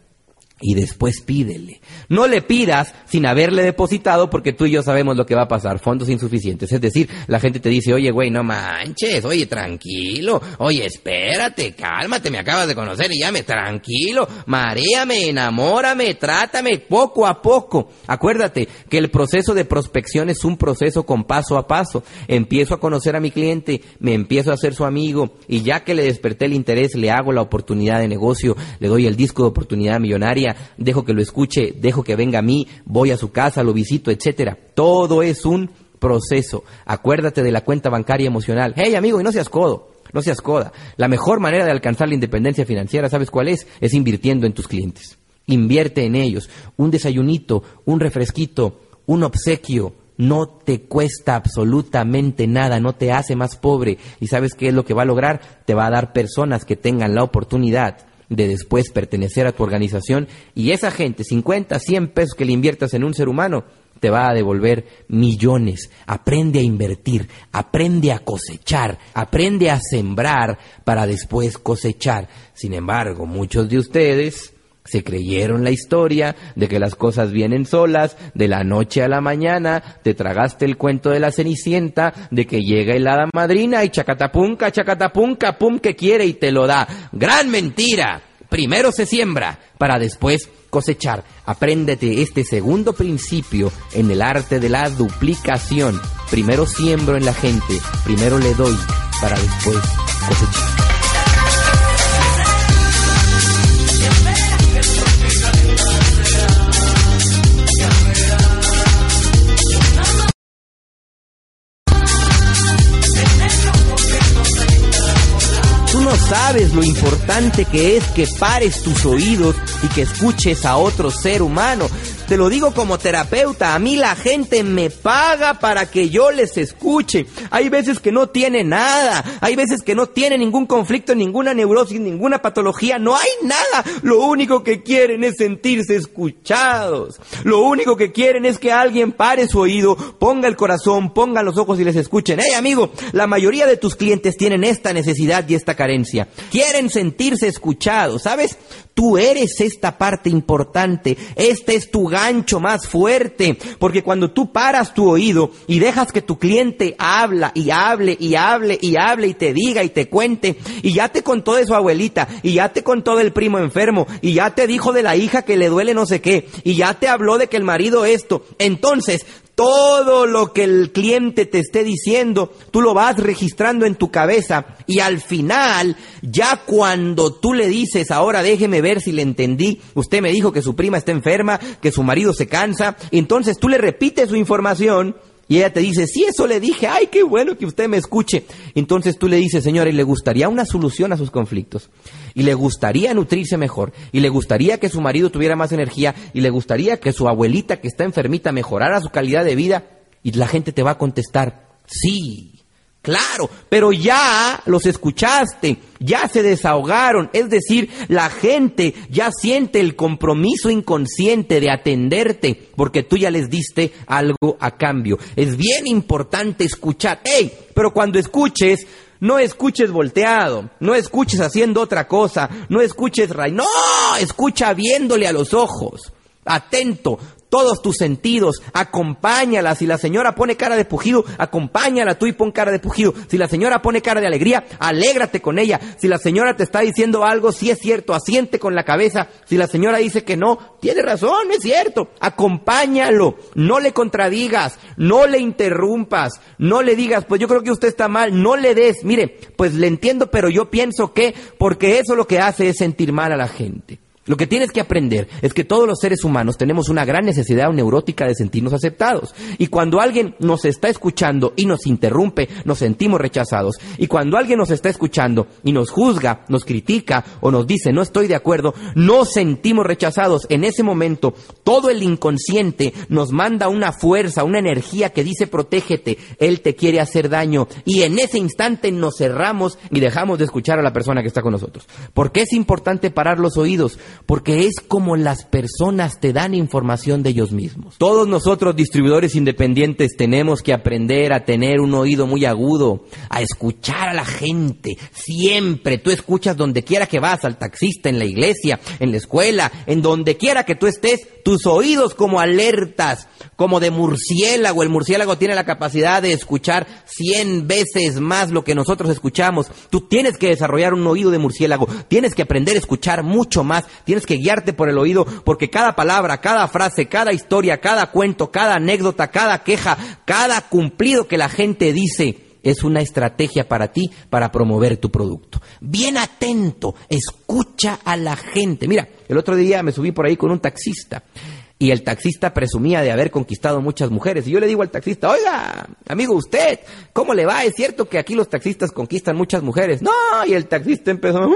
y después pídele. No le pidas sin haberle depositado porque tú y yo sabemos lo que va a pasar, fondos insuficientes. Es decir, la gente te dice, oye, güey, no manches, oye, tranquilo, oye, espérate, cálmate, me acabas de conocer y llame, tranquilo, maréame, enamórame, trátame poco a poco. Acuérdate que el proceso de prospección es un proceso con paso a paso. Empiezo a conocer a mi cliente, me empiezo a hacer su amigo y ya que le desperté el interés, le hago la oportunidad de negocio, le doy el disco de oportunidad millonaria, dejo que lo escuche, dejo que venga a mí, voy a su casa, lo visito, etcétera. Todo es un proceso. Acuérdate de la cuenta bancaria emocional. Hey, amigo, y no seas codo. No seas coda. La mejor manera de alcanzar la independencia financiera, ¿sabes cuál es? Es invirtiendo en tus clientes. Invierte en ellos. Un desayunito, un refresquito, un obsequio, no te cuesta absolutamente nada, no te hace más pobre. ¿Y sabes qué es lo que va a lograr? Te va a dar personas que tengan la oportunidad de después pertenecer a tu organización y esa gente, 50, 100 pesos que le inviertas en un ser humano, te va a devolver millones. Aprende a invertir, aprende a cosechar, aprende a sembrar para después cosechar. Sin embargo, muchos de ustedes se creyeron la historia de que las cosas vienen solas, de la noche a la mañana, te tragaste el cuento de la cenicienta, de que llega el hada madrina y chacatapunca, chacatapunca, pum, que quiere y te lo da. ¡Gran mentira! Primero se siembra para después cosechar. Apréndete este segundo principio en el arte de la duplicación. Primero siembro en la gente, primero le doy para después cosechar. Sabes lo importante que es que pares tus oídos y que escuches a otro ser humano. Te lo digo como terapeuta, a mí la gente me paga para que yo les escuche. Hay veces que no tiene nada, hay veces que no tiene ningún conflicto, ninguna neurosis, ninguna patología, no hay nada. Lo único que quieren es sentirse escuchados. Lo único que quieren es que alguien pare su oído, ponga el corazón, ponga los ojos y les escuchen. Hey amigo, la mayoría de tus clientes tienen esta necesidad y esta carencia. Quieren sentirse escuchados, ¿sabes? Tú eres esta parte importante. Este es tu gancho más fuerte. Porque cuando tú paras tu oído y dejas que tu cliente habla y hable y hable y hable y te diga y te cuente y ya te contó de su abuelita y ya te contó del primo enfermo y ya te dijo de la hija que le duele no sé qué y ya te habló de que el marido esto. Entonces todo lo que el cliente te esté diciendo, tú lo vas registrando en tu cabeza y al final, ya cuando tú le dices, ahora déjeme ver si le entendí, usted me dijo que su prima está enferma, que su marido se cansa, entonces tú le repites su información y ella te dice, sí, eso le dije, ay, qué bueno que usted me escuche. Entonces tú le dices, señora, ¿y le gustaría una solución a sus conflictos? ¿Y le gustaría nutrirse mejor? ¿Y le gustaría que su marido tuviera más energía? ¿Y le gustaría que su abuelita que está enfermita mejorara su calidad de vida? Y la gente te va a contestar, sí. Claro, pero ya los escuchaste, ya se desahogaron, es decir, la gente ya siente el compromiso inconsciente de atenderte porque tú ya les diste algo a cambio. Es bien importante escuchar. ¡Ey! Pero cuando escuches, no escuches volteado, no escuches haciendo otra cosa, no escuches ray, no, escucha viéndole a los ojos atento, todos tus sentidos, acompáñala. Si la señora pone cara de pujido, acompáñala tú y pon cara de pujido. Si la señora pone cara de alegría, alégrate con ella. Si la señora te está diciendo algo, si es cierto, asiente con la cabeza. Si la señora dice que no, tiene razón, es cierto. Acompáñalo, no le contradigas, no le interrumpas, no le digas, pues yo creo que usted está mal, no le des, mire, pues le entiendo, pero yo pienso que, porque eso lo que hace es sentir mal a la gente. Lo que tienes que aprender es que todos los seres humanos tenemos una gran necesidad neurótica de sentirnos aceptados. Y cuando alguien nos está escuchando y nos interrumpe, nos sentimos rechazados. Y cuando alguien nos está escuchando y nos juzga, nos critica o nos dice no estoy de acuerdo, nos sentimos rechazados. En ese momento, todo el inconsciente nos manda una fuerza, una energía que dice protégete, él te quiere hacer daño. Y en ese instante nos cerramos y dejamos de escuchar a la persona que está con nosotros. ¿Por qué es importante parar los oídos? Porque es como las personas te dan información de ellos mismos. Todos nosotros distribuidores independientes tenemos que aprender a tener un oído muy agudo, a escuchar a la gente. Siempre tú escuchas donde quiera que vas, al taxista, en la iglesia, en la escuela, en donde quiera que tú estés, tus oídos como alertas, como de murciélago. El murciélago tiene la capacidad de escuchar cien veces más lo que nosotros escuchamos. Tú tienes que desarrollar un oído de murciélago, tienes que aprender a escuchar mucho más, tienes que guiarte por el oído, porque cada palabra, cada frase, cada historia, cada cuento, cada anécdota, cada queja, cada cumplido que la gente dice, es una estrategia para ti para promover tu producto. Bien atento, escucha a la gente. Mira, el otro día me subí por ahí con un taxista y el taxista presumía de haber conquistado muchas mujeres. Y yo le digo al taxista, oiga, amigo, usted, ¿cómo le va? Es cierto que aquí los taxistas conquistan muchas mujeres. No, y el taxista empezó, mmm,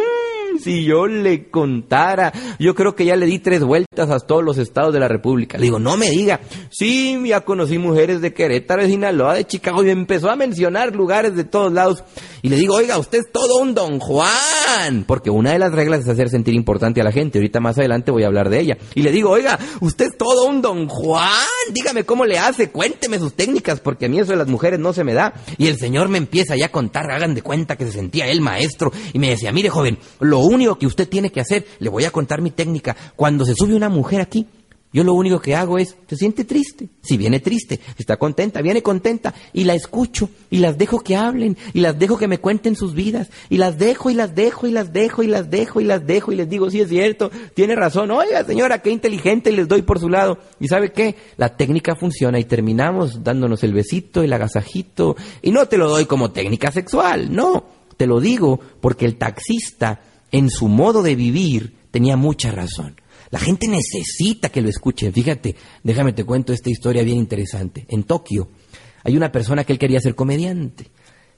si yo le contara, yo creo que ya le di tres vueltas a todos los estados de la República. Le digo, no me diga, sí, ya conocí mujeres de Querétaro, de Sinaloa, de Chicago, y empezó a mencionar lugares de todos lados. Y le digo, oiga, usted es todo un don Juan, porque una de las reglas es hacer sentir importante a la gente. Ahorita más adelante voy a hablar de ella. Y le digo, oiga, usted es todo un don Juan, dígame cómo le hace, cuénteme sus técnicas, porque a mí eso de las mujeres no se me da. Y el señor me empieza ya a contar, hagan de cuenta que se sentía él maestro, y me decía, mire joven, lo único que usted tiene que hacer, le voy a contar mi técnica, cuando se sube una mujer aquí, yo lo único que hago es, se siente triste. Si viene triste, está contenta, viene contenta y la escucho y las dejo que hablen y las dejo que me cuenten sus vidas y las dejo y las dejo y las dejo y las dejo y las dejo y les digo, sí es cierto, tiene razón, oiga señora, qué inteligente les doy por su lado. Y sabe qué, la técnica funciona y terminamos dándonos el besito, el agasajito y no te lo doy como técnica sexual, no, te lo digo porque el taxista en su modo de vivir tenía mucha razón. La gente necesita que lo escuchen. Fíjate, déjame te cuento esta historia bien interesante. En Tokio hay una persona que él quería ser comediante.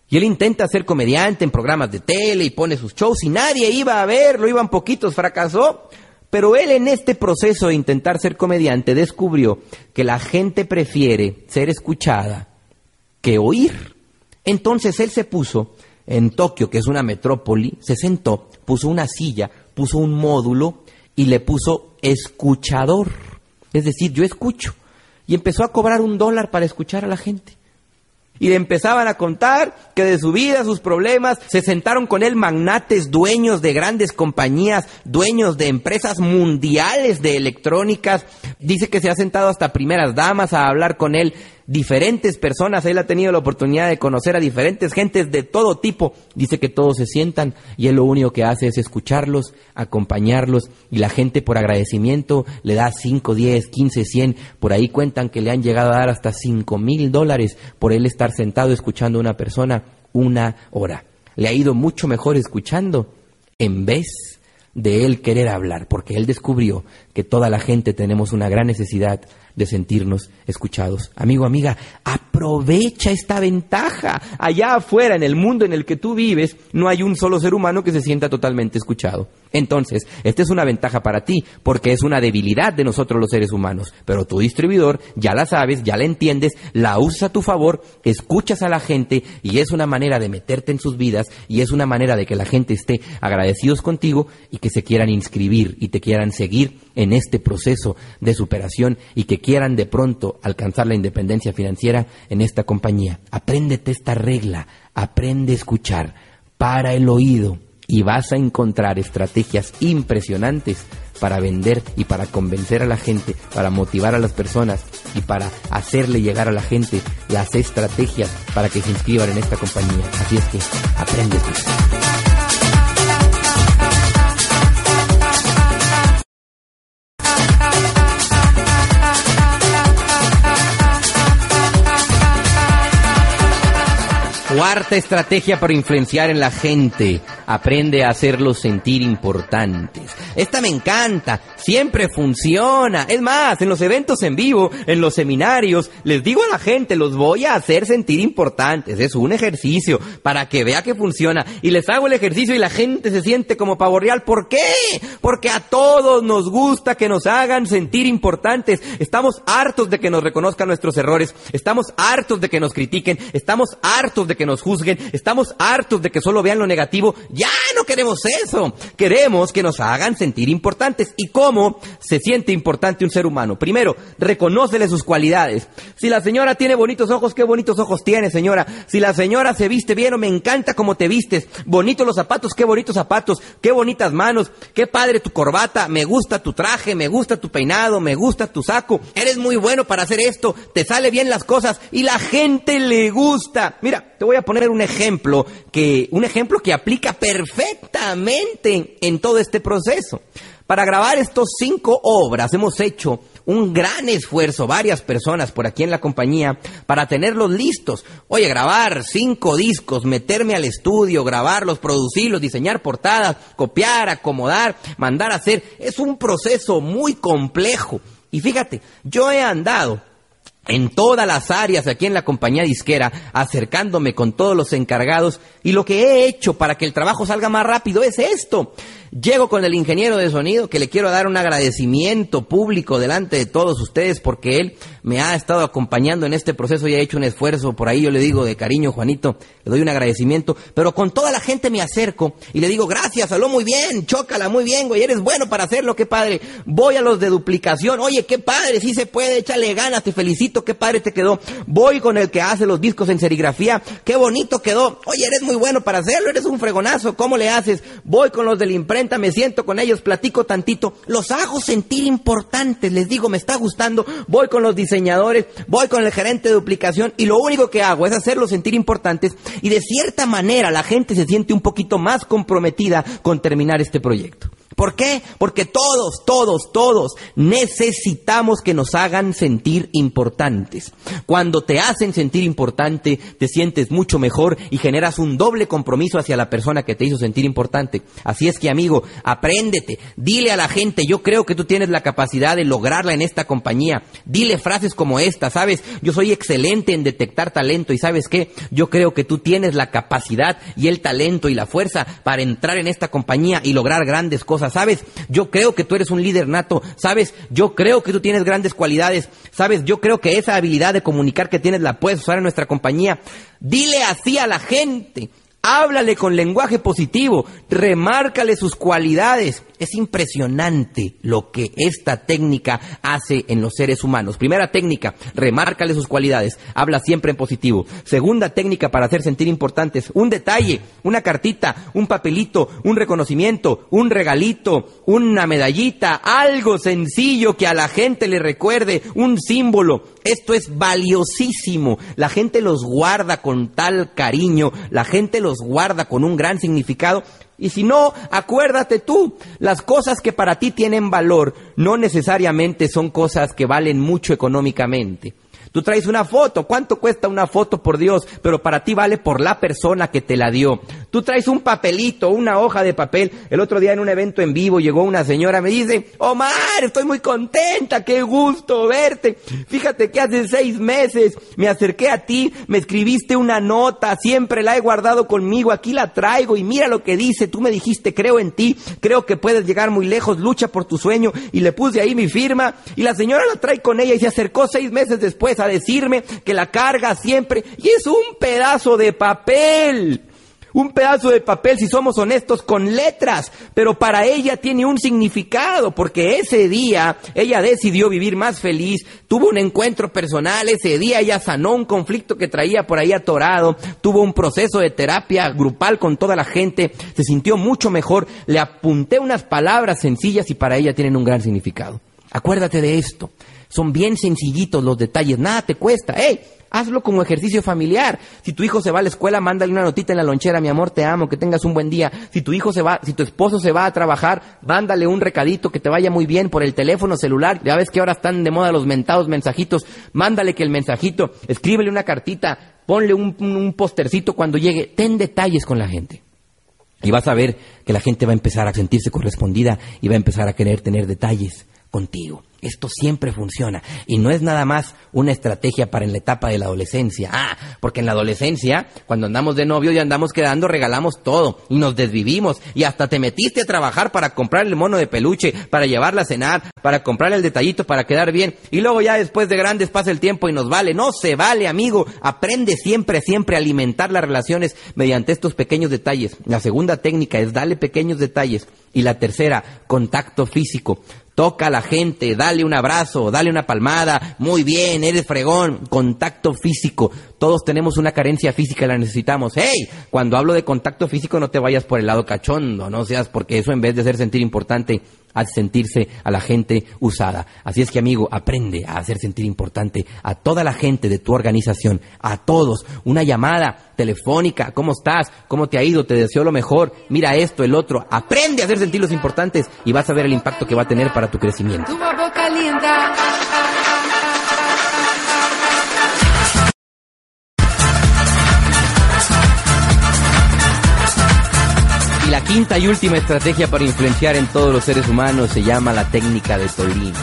Y él intenta ser comediante en programas de tele y pone sus shows y nadie iba a verlo, iban poquitos, fracasó. Pero él en este proceso de intentar ser comediante descubrió que la gente prefiere ser escuchada que oír. Entonces él se puso en Tokio, que es una metrópoli, se sentó, puso una silla, puso un módulo y le puso escuchador. Es decir, yo escucho. Y empezó a cobrar un dólar para escuchar a la gente. Y le empezaban a contar que de su vida, sus problemas, se sentaron con él magnates, dueños de grandes compañías, dueños de empresas mundiales de electrónicas. Dice que se ha sentado hasta primeras damas a hablar con él diferentes personas, él ha tenido la oportunidad de conocer a diferentes gentes de todo tipo. Dice que todos se sientan y él lo único que hace es escucharlos, acompañarlos y la gente por agradecimiento le da 5, 10, 15, 100. Por ahí cuentan que le han llegado a dar hasta 5 mil dólares por él estar sentado escuchando a una persona una hora. Le ha ido mucho mejor escuchando en vez de él querer hablar, porque él descubrió que toda la gente tenemos una gran necesidad de sentirnos escuchados. Amigo, amiga, aprovecha esta ventaja. Allá afuera, en el mundo en el que tú vives, no hay un solo ser humano que se sienta totalmente escuchado. Entonces, esta es una ventaja para ti, porque es una debilidad de nosotros los seres humanos. Pero tu distribuidor ya la sabes, ya la entiendes, la usas a tu favor, escuchas a la gente y es una manera de meterte en sus vidas y es una manera de que la gente esté agradecidos contigo y que se quieran inscribir y te quieran seguir en este proceso de superación y que quieran de pronto alcanzar la independencia financiera en esta compañía. Apréndete esta regla, aprende a escuchar, para el oído y vas a encontrar estrategias impresionantes para vender y para convencer a la gente, para motivar a las personas y para hacerle llegar a la gente las estrategias para que se inscriban en esta compañía. Así es que aprende. Cuarta estrategia para influenciar en la gente. Aprende a hacerlos sentir importantes. Esta me encanta. Siempre funciona. Es más, en los eventos en vivo, en los seminarios, les digo a la gente, los voy a hacer sentir importantes. Es un ejercicio para que vea que funciona. Y les hago el ejercicio y la gente se siente como pavo real. ¿Por qué? Porque a todos nos gusta que nos hagan sentir importantes. Estamos hartos de que nos reconozcan nuestros errores. Estamos hartos de que nos critiquen. Estamos hartos de que nos juzguen, estamos hartos de que solo vean lo negativo, ya no queremos eso. Queremos que nos hagan sentir importantes. ¿Y cómo se siente importante un ser humano? Primero, reconócele sus cualidades. Si la señora tiene bonitos ojos, qué bonitos ojos tiene, señora. Si la señora se viste bien o me encanta cómo te vistes. Bonitos los zapatos, qué bonitos zapatos. Qué bonitas manos. Qué padre tu corbata. Me gusta tu traje, me gusta tu peinado, me gusta tu saco. Eres muy bueno para hacer esto. Te sale bien las cosas y la gente le gusta. Mira, te voy a poner un ejemplo que, un ejemplo que aplica perfectamente en todo este proceso. Para grabar estos cinco obras hemos hecho un gran esfuerzo, varias personas por aquí en la compañía, para tenerlos listos. Oye, grabar cinco discos, meterme al estudio, grabarlos, producirlos, diseñar portadas, copiar, acomodar, mandar a hacer, es un proceso muy complejo. Y fíjate, yo he andado en todas las áreas aquí en la compañía disquera, acercándome con todos los encargados y lo que he hecho para que el trabajo salga más rápido es esto. Llego con el ingeniero de sonido que le quiero dar un agradecimiento público delante de todos ustedes porque él me ha estado acompañando en este proceso y ha hecho un esfuerzo. Por ahí yo le digo de cariño, Juanito, le doy un agradecimiento. Pero con toda la gente me acerco y le digo, gracias, habló muy bien, chócala muy bien, güey, eres bueno para hacerlo, qué padre. Voy a los de duplicación, oye, qué padre, sí se puede, échale ganas, te felicito, qué padre te quedó. Voy con el que hace los discos en serigrafía, qué bonito quedó. Oye, eres muy bueno para hacerlo, eres un fregonazo, ¿cómo le haces? Voy con los de la me siento con ellos, platico tantito, los hago sentir importantes, les digo, me está gustando, voy con los diseñadores, voy con el gerente de duplicación y lo único que hago es hacerlos sentir importantes y de cierta manera la gente se siente un poquito más comprometida con terminar este proyecto. ¿Por qué? Porque todos, todos, todos necesitamos que nos hagan sentir importantes. Cuando te hacen sentir importante, te sientes mucho mejor y generas un doble compromiso hacia la persona que te hizo sentir importante. Así es que, amigo, apréndete, dile a la gente, yo creo que tú tienes la capacidad de lograrla en esta compañía. Dile frases como esta, ¿sabes? Yo soy excelente en detectar talento y ¿sabes qué? Yo creo que tú tienes la capacidad y el talento y la fuerza para entrar en esta compañía y lograr grandes cosas ¿sabes? Yo creo que tú eres un líder nato, ¿sabes? Yo creo que tú tienes grandes cualidades, ¿sabes? Yo creo que esa habilidad de comunicar que tienes la puedes usar en nuestra compañía. Dile así a la gente. Háblale con lenguaje positivo, remárcale sus cualidades. Es impresionante lo que esta técnica hace en los seres humanos. Primera técnica, remárcale sus cualidades, habla siempre en positivo. Segunda técnica para hacer sentir importantes, un detalle, una cartita, un papelito, un reconocimiento, un regalito, una medallita, algo sencillo que a la gente le recuerde, un símbolo. Esto es valiosísimo. La gente los guarda con tal cariño, la gente los guarda con un gran significado. Y si no, acuérdate tú, las cosas que para ti tienen valor no necesariamente son cosas que valen mucho económicamente. Tú traes una foto, ¿cuánto cuesta una foto por Dios? Pero para ti vale por la persona que te la dio. Tú traes un papelito, una hoja de papel. El otro día en un evento en vivo llegó una señora, me dice, Omar, estoy muy contenta, qué gusto verte. Fíjate que hace seis meses me acerqué a ti, me escribiste una nota, siempre la he guardado conmigo, aquí la traigo y mira lo que dice, tú me dijiste, creo en ti, creo que puedes llegar muy lejos, lucha por tu sueño y le puse ahí mi firma y la señora la trae con ella y se acercó seis meses después a decirme que la carga siempre y es un pedazo de papel. Un pedazo de papel, si somos honestos, con letras, pero para ella tiene un significado, porque ese día ella decidió vivir más feliz, tuvo un encuentro personal, ese día ella sanó un conflicto que traía por ahí atorado, tuvo un proceso de terapia grupal con toda la gente, se sintió mucho mejor, le apunté unas palabras sencillas y para ella tienen un gran significado. Acuérdate de esto. Son bien sencillitos los detalles, nada te cuesta. ¡Ey! Hazlo como ejercicio familiar. Si tu hijo se va a la escuela, mándale una notita en la lonchera, mi amor, te amo, que tengas un buen día. Si tu hijo se va, si tu esposo se va a trabajar, mándale un recadito que te vaya muy bien por el teléfono celular. Ya ves que ahora están de moda los mentados mensajitos. Mándale que el mensajito, escríbele una cartita, ponle un, un postercito cuando llegue. Ten detalles con la gente. Y vas a ver que la gente va a empezar a sentirse correspondida y va a empezar a querer tener detalles contigo. Esto siempre funciona y no es nada más una estrategia para en la etapa de la adolescencia. Ah, porque en la adolescencia, cuando andamos de novio y andamos quedando, regalamos todo y nos desvivimos y hasta te metiste a trabajar para comprar el mono de peluche, para llevarla a cenar, para comprar el detallito para quedar bien y luego ya después de grandes pasa el tiempo y nos vale. No se vale, amigo. Aprende siempre, siempre a alimentar las relaciones mediante estos pequeños detalles. La segunda técnica es darle pequeños detalles y la tercera, contacto físico. Toca a la gente, dale un abrazo, dale una palmada, muy bien, eres fregón, contacto físico. Todos tenemos una carencia física la necesitamos. ¡Hey! Cuando hablo de contacto físico no te vayas por el lado cachondo, no seas porque eso en vez de hacer sentir importante, hace sentirse a la gente usada. Así es que amigo, aprende a hacer sentir importante a toda la gente de tu organización, a todos. Una llamada telefónica, ¿cómo estás? ¿Cómo te ha ido? Te deseo lo mejor. Mira esto, el otro. Aprende a hacer sentir los importantes y vas a ver el impacto que va a tener para tu crecimiento. Y la quinta y última estrategia para influenciar en todos los seres humanos se llama la técnica de Tolín.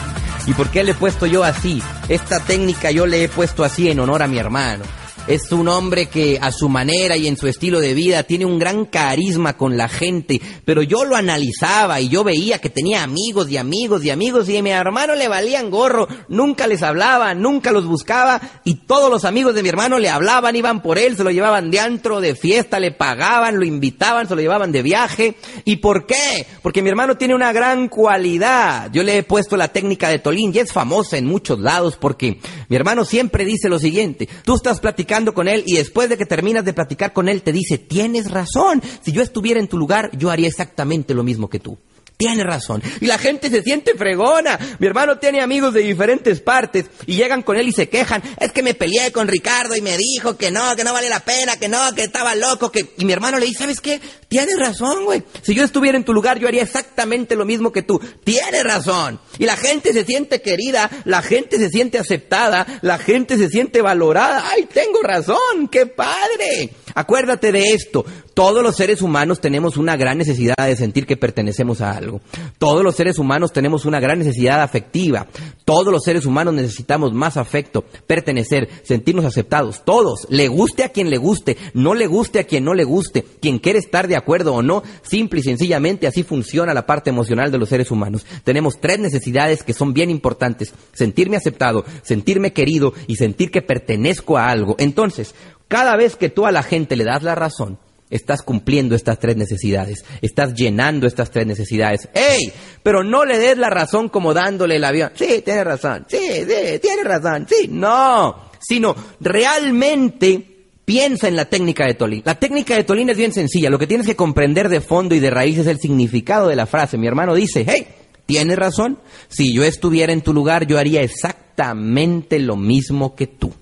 ¿Y por qué le he puesto yo así? Esta técnica yo le he puesto así en honor a mi hermano. Es un hombre que a su manera y en su estilo de vida tiene un gran carisma con la gente, pero yo lo analizaba y yo veía que tenía amigos y amigos y amigos y a mi hermano le valían gorro, nunca les hablaba, nunca los buscaba y todos los amigos de mi hermano le hablaban, iban por él, se lo llevaban de antro, de fiesta, le pagaban, lo invitaban, se lo llevaban de viaje. ¿Y por qué? Porque mi hermano tiene una gran cualidad. Yo le he puesto la técnica de Tolín y es famosa en muchos lados porque mi hermano siempre dice lo siguiente, tú estás platicando con él y después de que terminas de platicar con él te dice, tienes razón, si yo estuviera en tu lugar, yo haría exactamente lo mismo que tú. Tiene razón. Y la gente se siente fregona. Mi hermano tiene amigos de diferentes partes y llegan con él y se quejan. Es que me peleé con Ricardo y me dijo que no, que no vale la pena, que no, que estaba loco, que... Y mi hermano le dice, ¿sabes qué? Tienes razón, güey. Si yo estuviera en tu lugar, yo haría exactamente lo mismo que tú. Tienes razón. Y la gente se siente querida, la gente se siente aceptada, la gente se siente valorada. ¡Ay, tengo razón! ¡Qué padre! Acuérdate de esto. Todos los seres humanos tenemos una gran necesidad de sentir que pertenecemos a algo. Todos los seres humanos tenemos una gran necesidad afectiva. Todos los seres humanos necesitamos más afecto, pertenecer, sentirnos aceptados. Todos. Le guste a quien le guste, no le guste a quien no le guste, quien quiere estar de acuerdo o no. Simple y sencillamente así funciona la parte emocional de los seres humanos. Tenemos tres necesidades que son bien importantes. Sentirme aceptado, sentirme querido y sentir que pertenezco a algo. Entonces, cada vez que tú a la gente le das la razón, estás cumpliendo estas tres necesidades, estás llenando estas tres necesidades. ¡Ey! Pero no le des la razón como dándole el avión. Sí, tiene razón, sí, sí, tiene razón, sí, no, sino realmente piensa en la técnica de Tolín. La técnica de Tolín es bien sencilla, lo que tienes que comprender de fondo y de raíz es el significado de la frase. Mi hermano dice, hey, tienes razón, si yo estuviera en tu lugar yo haría exactamente lo mismo que tú.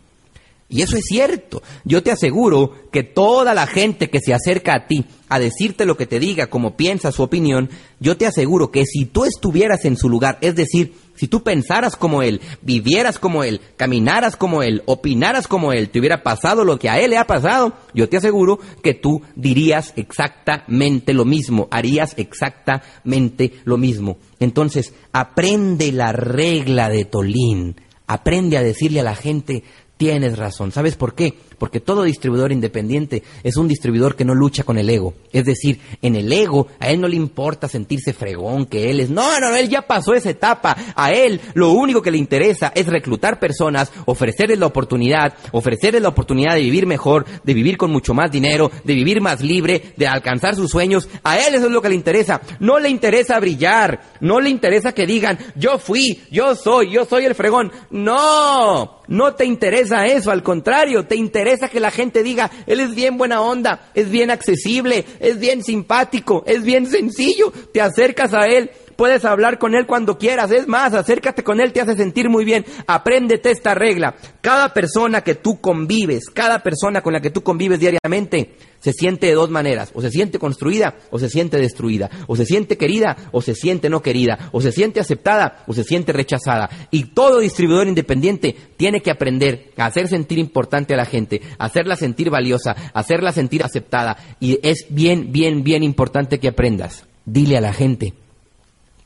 Y eso es cierto. Yo te aseguro que toda la gente que se acerca a ti a decirte lo que te diga, como piensa su opinión, yo te aseguro que si tú estuvieras en su lugar, es decir, si tú pensaras como él, vivieras como él, caminaras como él, opinaras como él, te hubiera pasado lo que a él le ha pasado, yo te aseguro que tú dirías exactamente lo mismo, harías exactamente lo mismo. Entonces, aprende la regla de Tolín, aprende a decirle a la gente Tienes razón. ¿Sabes por qué? Porque todo distribuidor independiente es un distribuidor que no lucha con el ego. Es decir, en el ego a él no le importa sentirse fregón, que él es... No, no, él ya pasó esa etapa. A él lo único que le interesa es reclutar personas, ofrecerles la oportunidad, ofrecerles la oportunidad de vivir mejor, de vivir con mucho más dinero, de vivir más libre, de alcanzar sus sueños. A él eso es lo que le interesa. No le interesa brillar. No le interesa que digan, yo fui, yo soy, yo soy el fregón. No. No te interesa eso, al contrario, te interesa que la gente diga, él es bien buena onda, es bien accesible, es bien simpático, es bien sencillo, te acercas a él, puedes hablar con él cuando quieras, es más, acércate con él, te hace sentir muy bien, apréndete esta regla. Cada persona que tú convives, cada persona con la que tú convives diariamente, se siente de dos maneras, o se siente construida o se siente destruida, o se siente querida o se siente no querida, o se siente aceptada o se siente rechazada. Y todo distribuidor independiente tiene que aprender a hacer sentir importante a la gente, hacerla sentir valiosa, hacerla sentir aceptada. Y es bien, bien, bien importante que aprendas. Dile a la gente,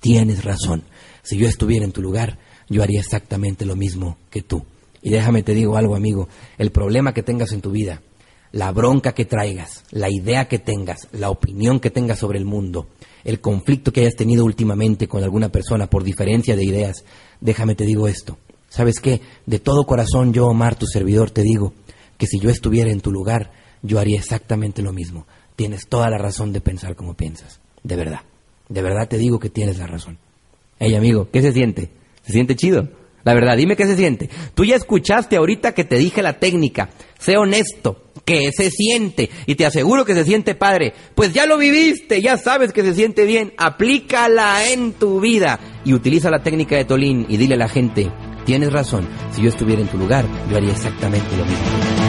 tienes razón. Si yo estuviera en tu lugar, yo haría exactamente lo mismo que tú. Y déjame te digo algo, amigo, el problema que tengas en tu vida, la bronca que traigas, la idea que tengas, la opinión que tengas sobre el mundo, el conflicto que hayas tenido últimamente con alguna persona por diferencia de ideas, déjame te digo esto. ¿Sabes qué? De todo corazón yo, Omar, tu servidor, te digo que si yo estuviera en tu lugar, yo haría exactamente lo mismo. Tienes toda la razón de pensar como piensas. De verdad. De verdad te digo que tienes la razón. Hey, amigo, ¿qué se siente? ¿Se siente chido? La verdad, dime qué se siente. Tú ya escuchaste ahorita que te dije la técnica. Sé honesto. ¿Qué se siente? Y te aseguro que se siente padre. Pues ya lo viviste, ya sabes que se siente bien. Aplícala en tu vida. Y utiliza la técnica de Tolín y dile a la gente, tienes razón. Si yo estuviera en tu lugar, yo haría exactamente lo mismo.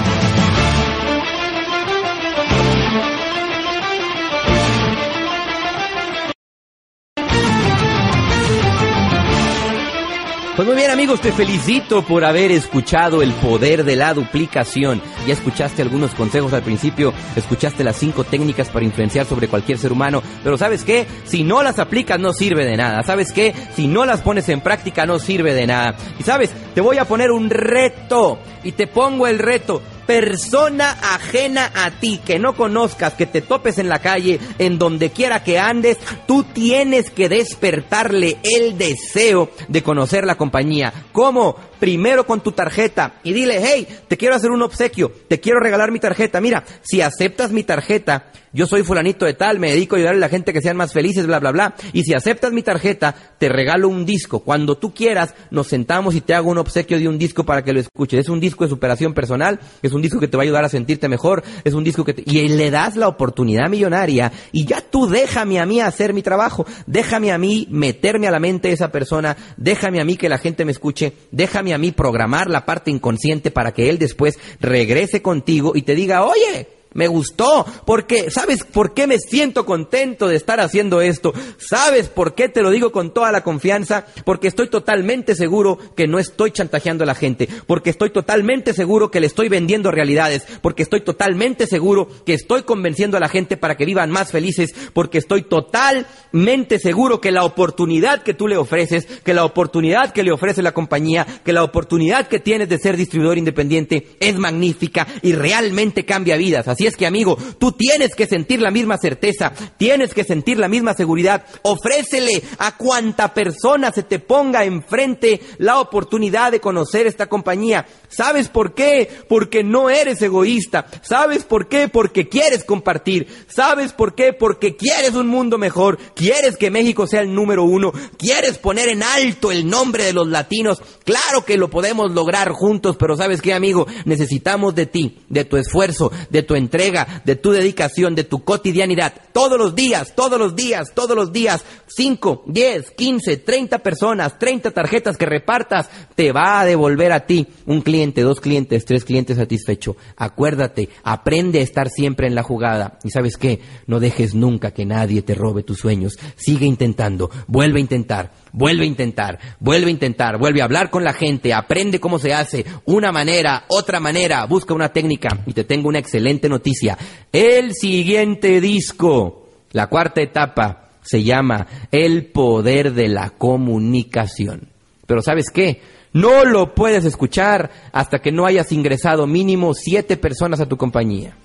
Pues muy bien amigos, te felicito por haber escuchado el poder de la duplicación. Ya escuchaste algunos consejos al principio, escuchaste las cinco técnicas para influenciar sobre cualquier ser humano, pero ¿sabes qué? Si no las aplicas no sirve de nada. ¿Sabes qué? Si no las pones en práctica no sirve de nada. Y sabes, te voy a poner un reto y te pongo el reto persona ajena a ti, que no conozcas, que te topes en la calle, en donde quiera que andes, tú tienes que despertarle el deseo de conocer la compañía. ¿Cómo? Primero con tu tarjeta y dile, hey, te quiero hacer un obsequio, te quiero regalar mi tarjeta. Mira, si aceptas mi tarjeta, yo soy fulanito de tal, me dedico a ayudar a la gente que sean más felices, bla, bla, bla. Y si aceptas mi tarjeta, te regalo un disco. Cuando tú quieras, nos sentamos y te hago un obsequio de un disco para que lo escuches. Es un disco de superación personal, es un disco que te va a ayudar a sentirte mejor, es un disco que te... Y le das la oportunidad millonaria y ya tú déjame a mí hacer mi trabajo, déjame a mí meterme a la mente de esa persona, déjame a mí que la gente me escuche, déjame a mí programar la parte inconsciente para que él después regrese contigo y te diga, oye, me gustó, porque ¿sabes por qué me siento contento de estar haciendo esto? ¿Sabes por qué te lo digo con toda la confianza? Porque estoy totalmente seguro que no estoy chantajeando a la gente, porque estoy totalmente seguro que le estoy vendiendo realidades, porque estoy totalmente seguro que estoy convenciendo a la gente para que vivan más felices, porque estoy totalmente seguro que la oportunidad que tú le ofreces, que la oportunidad que le ofrece la compañía, que la oportunidad que tienes de ser distribuidor independiente es magnífica y realmente cambia vidas. Así es que, amigo, tú tienes que sentir la misma certeza, tienes que sentir la misma seguridad. Ofrécele a cuanta persona se te ponga enfrente la oportunidad de conocer esta compañía. ¿Sabes por qué? Porque no eres egoísta. ¿Sabes por qué? Porque quieres compartir. ¿Sabes por qué? Porque quieres un mundo mejor. Quieres que México sea el número uno. Quieres poner en alto el nombre de los latinos. Claro que lo podemos lograr juntos, pero ¿sabes qué, amigo? Necesitamos de ti, de tu esfuerzo, de tu entrega entrega, de tu dedicación, de tu cotidianidad, todos los días, todos los días, todos los días, 5, 10, 15, 30 personas, 30 tarjetas que repartas, te va a devolver a ti un cliente, dos clientes, tres clientes satisfecho. Acuérdate, aprende a estar siempre en la jugada. Y sabes qué, no dejes nunca que nadie te robe tus sueños. Sigue intentando, vuelve a intentar, vuelve a intentar, vuelve a intentar, vuelve a hablar con la gente, aprende cómo se hace, una manera, otra manera, busca una técnica. Y te tengo una excelente noticia el siguiente disco, la cuarta etapa, se llama El poder de la comunicación. Pero ¿sabes qué? No lo puedes escuchar hasta que no hayas ingresado mínimo siete personas a tu compañía.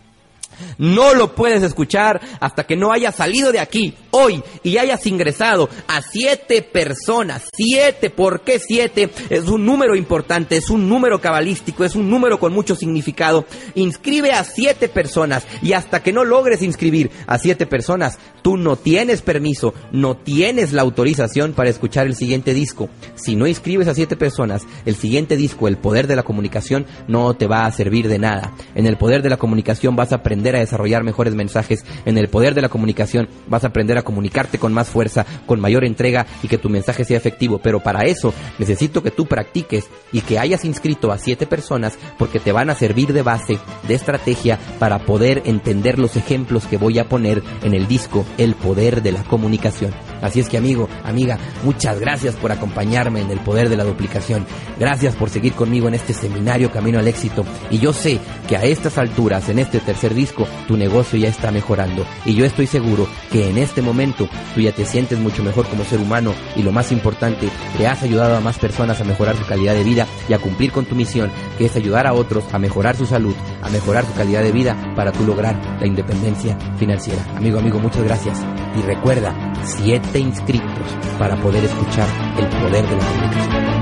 No lo puedes escuchar hasta que no hayas salido de aquí hoy y hayas ingresado a siete personas. Siete, ¿por qué siete? Es un número importante, es un número cabalístico, es un número con mucho significado. Inscribe a siete personas y hasta que no logres inscribir a siete personas, tú no tienes permiso, no tienes la autorización para escuchar el siguiente disco. Si no inscribes a siete personas, el siguiente disco, El Poder de la Comunicación, no te va a servir de nada. En el Poder de la Comunicación vas a aprender a desarrollar mejores mensajes. En el poder de la comunicación vas a aprender a comunicarte con más fuerza, con mayor entrega y que tu mensaje sea efectivo. Pero para eso necesito que tú practiques y que hayas inscrito a siete personas porque te van a servir de base, de estrategia para poder entender los ejemplos que voy a poner en el disco El poder de la comunicación. Así es que amigo, amiga, muchas gracias por acompañarme en el poder de la duplicación. Gracias por seguir conmigo en este seminario Camino al Éxito. Y yo sé que a estas alturas, en este tercer disco, tu negocio ya está mejorando. Y yo estoy seguro que en este momento tú ya te sientes mucho mejor como ser humano y lo más importante, te has ayudado a más personas a mejorar su calidad de vida y a cumplir con tu misión, que es ayudar a otros a mejorar su salud, a mejorar su calidad de vida para tú lograr la independencia financiera. Amigo, amigo, muchas gracias. Y recuerda, siete inscritos para poder escuchar el poder de la comunicación.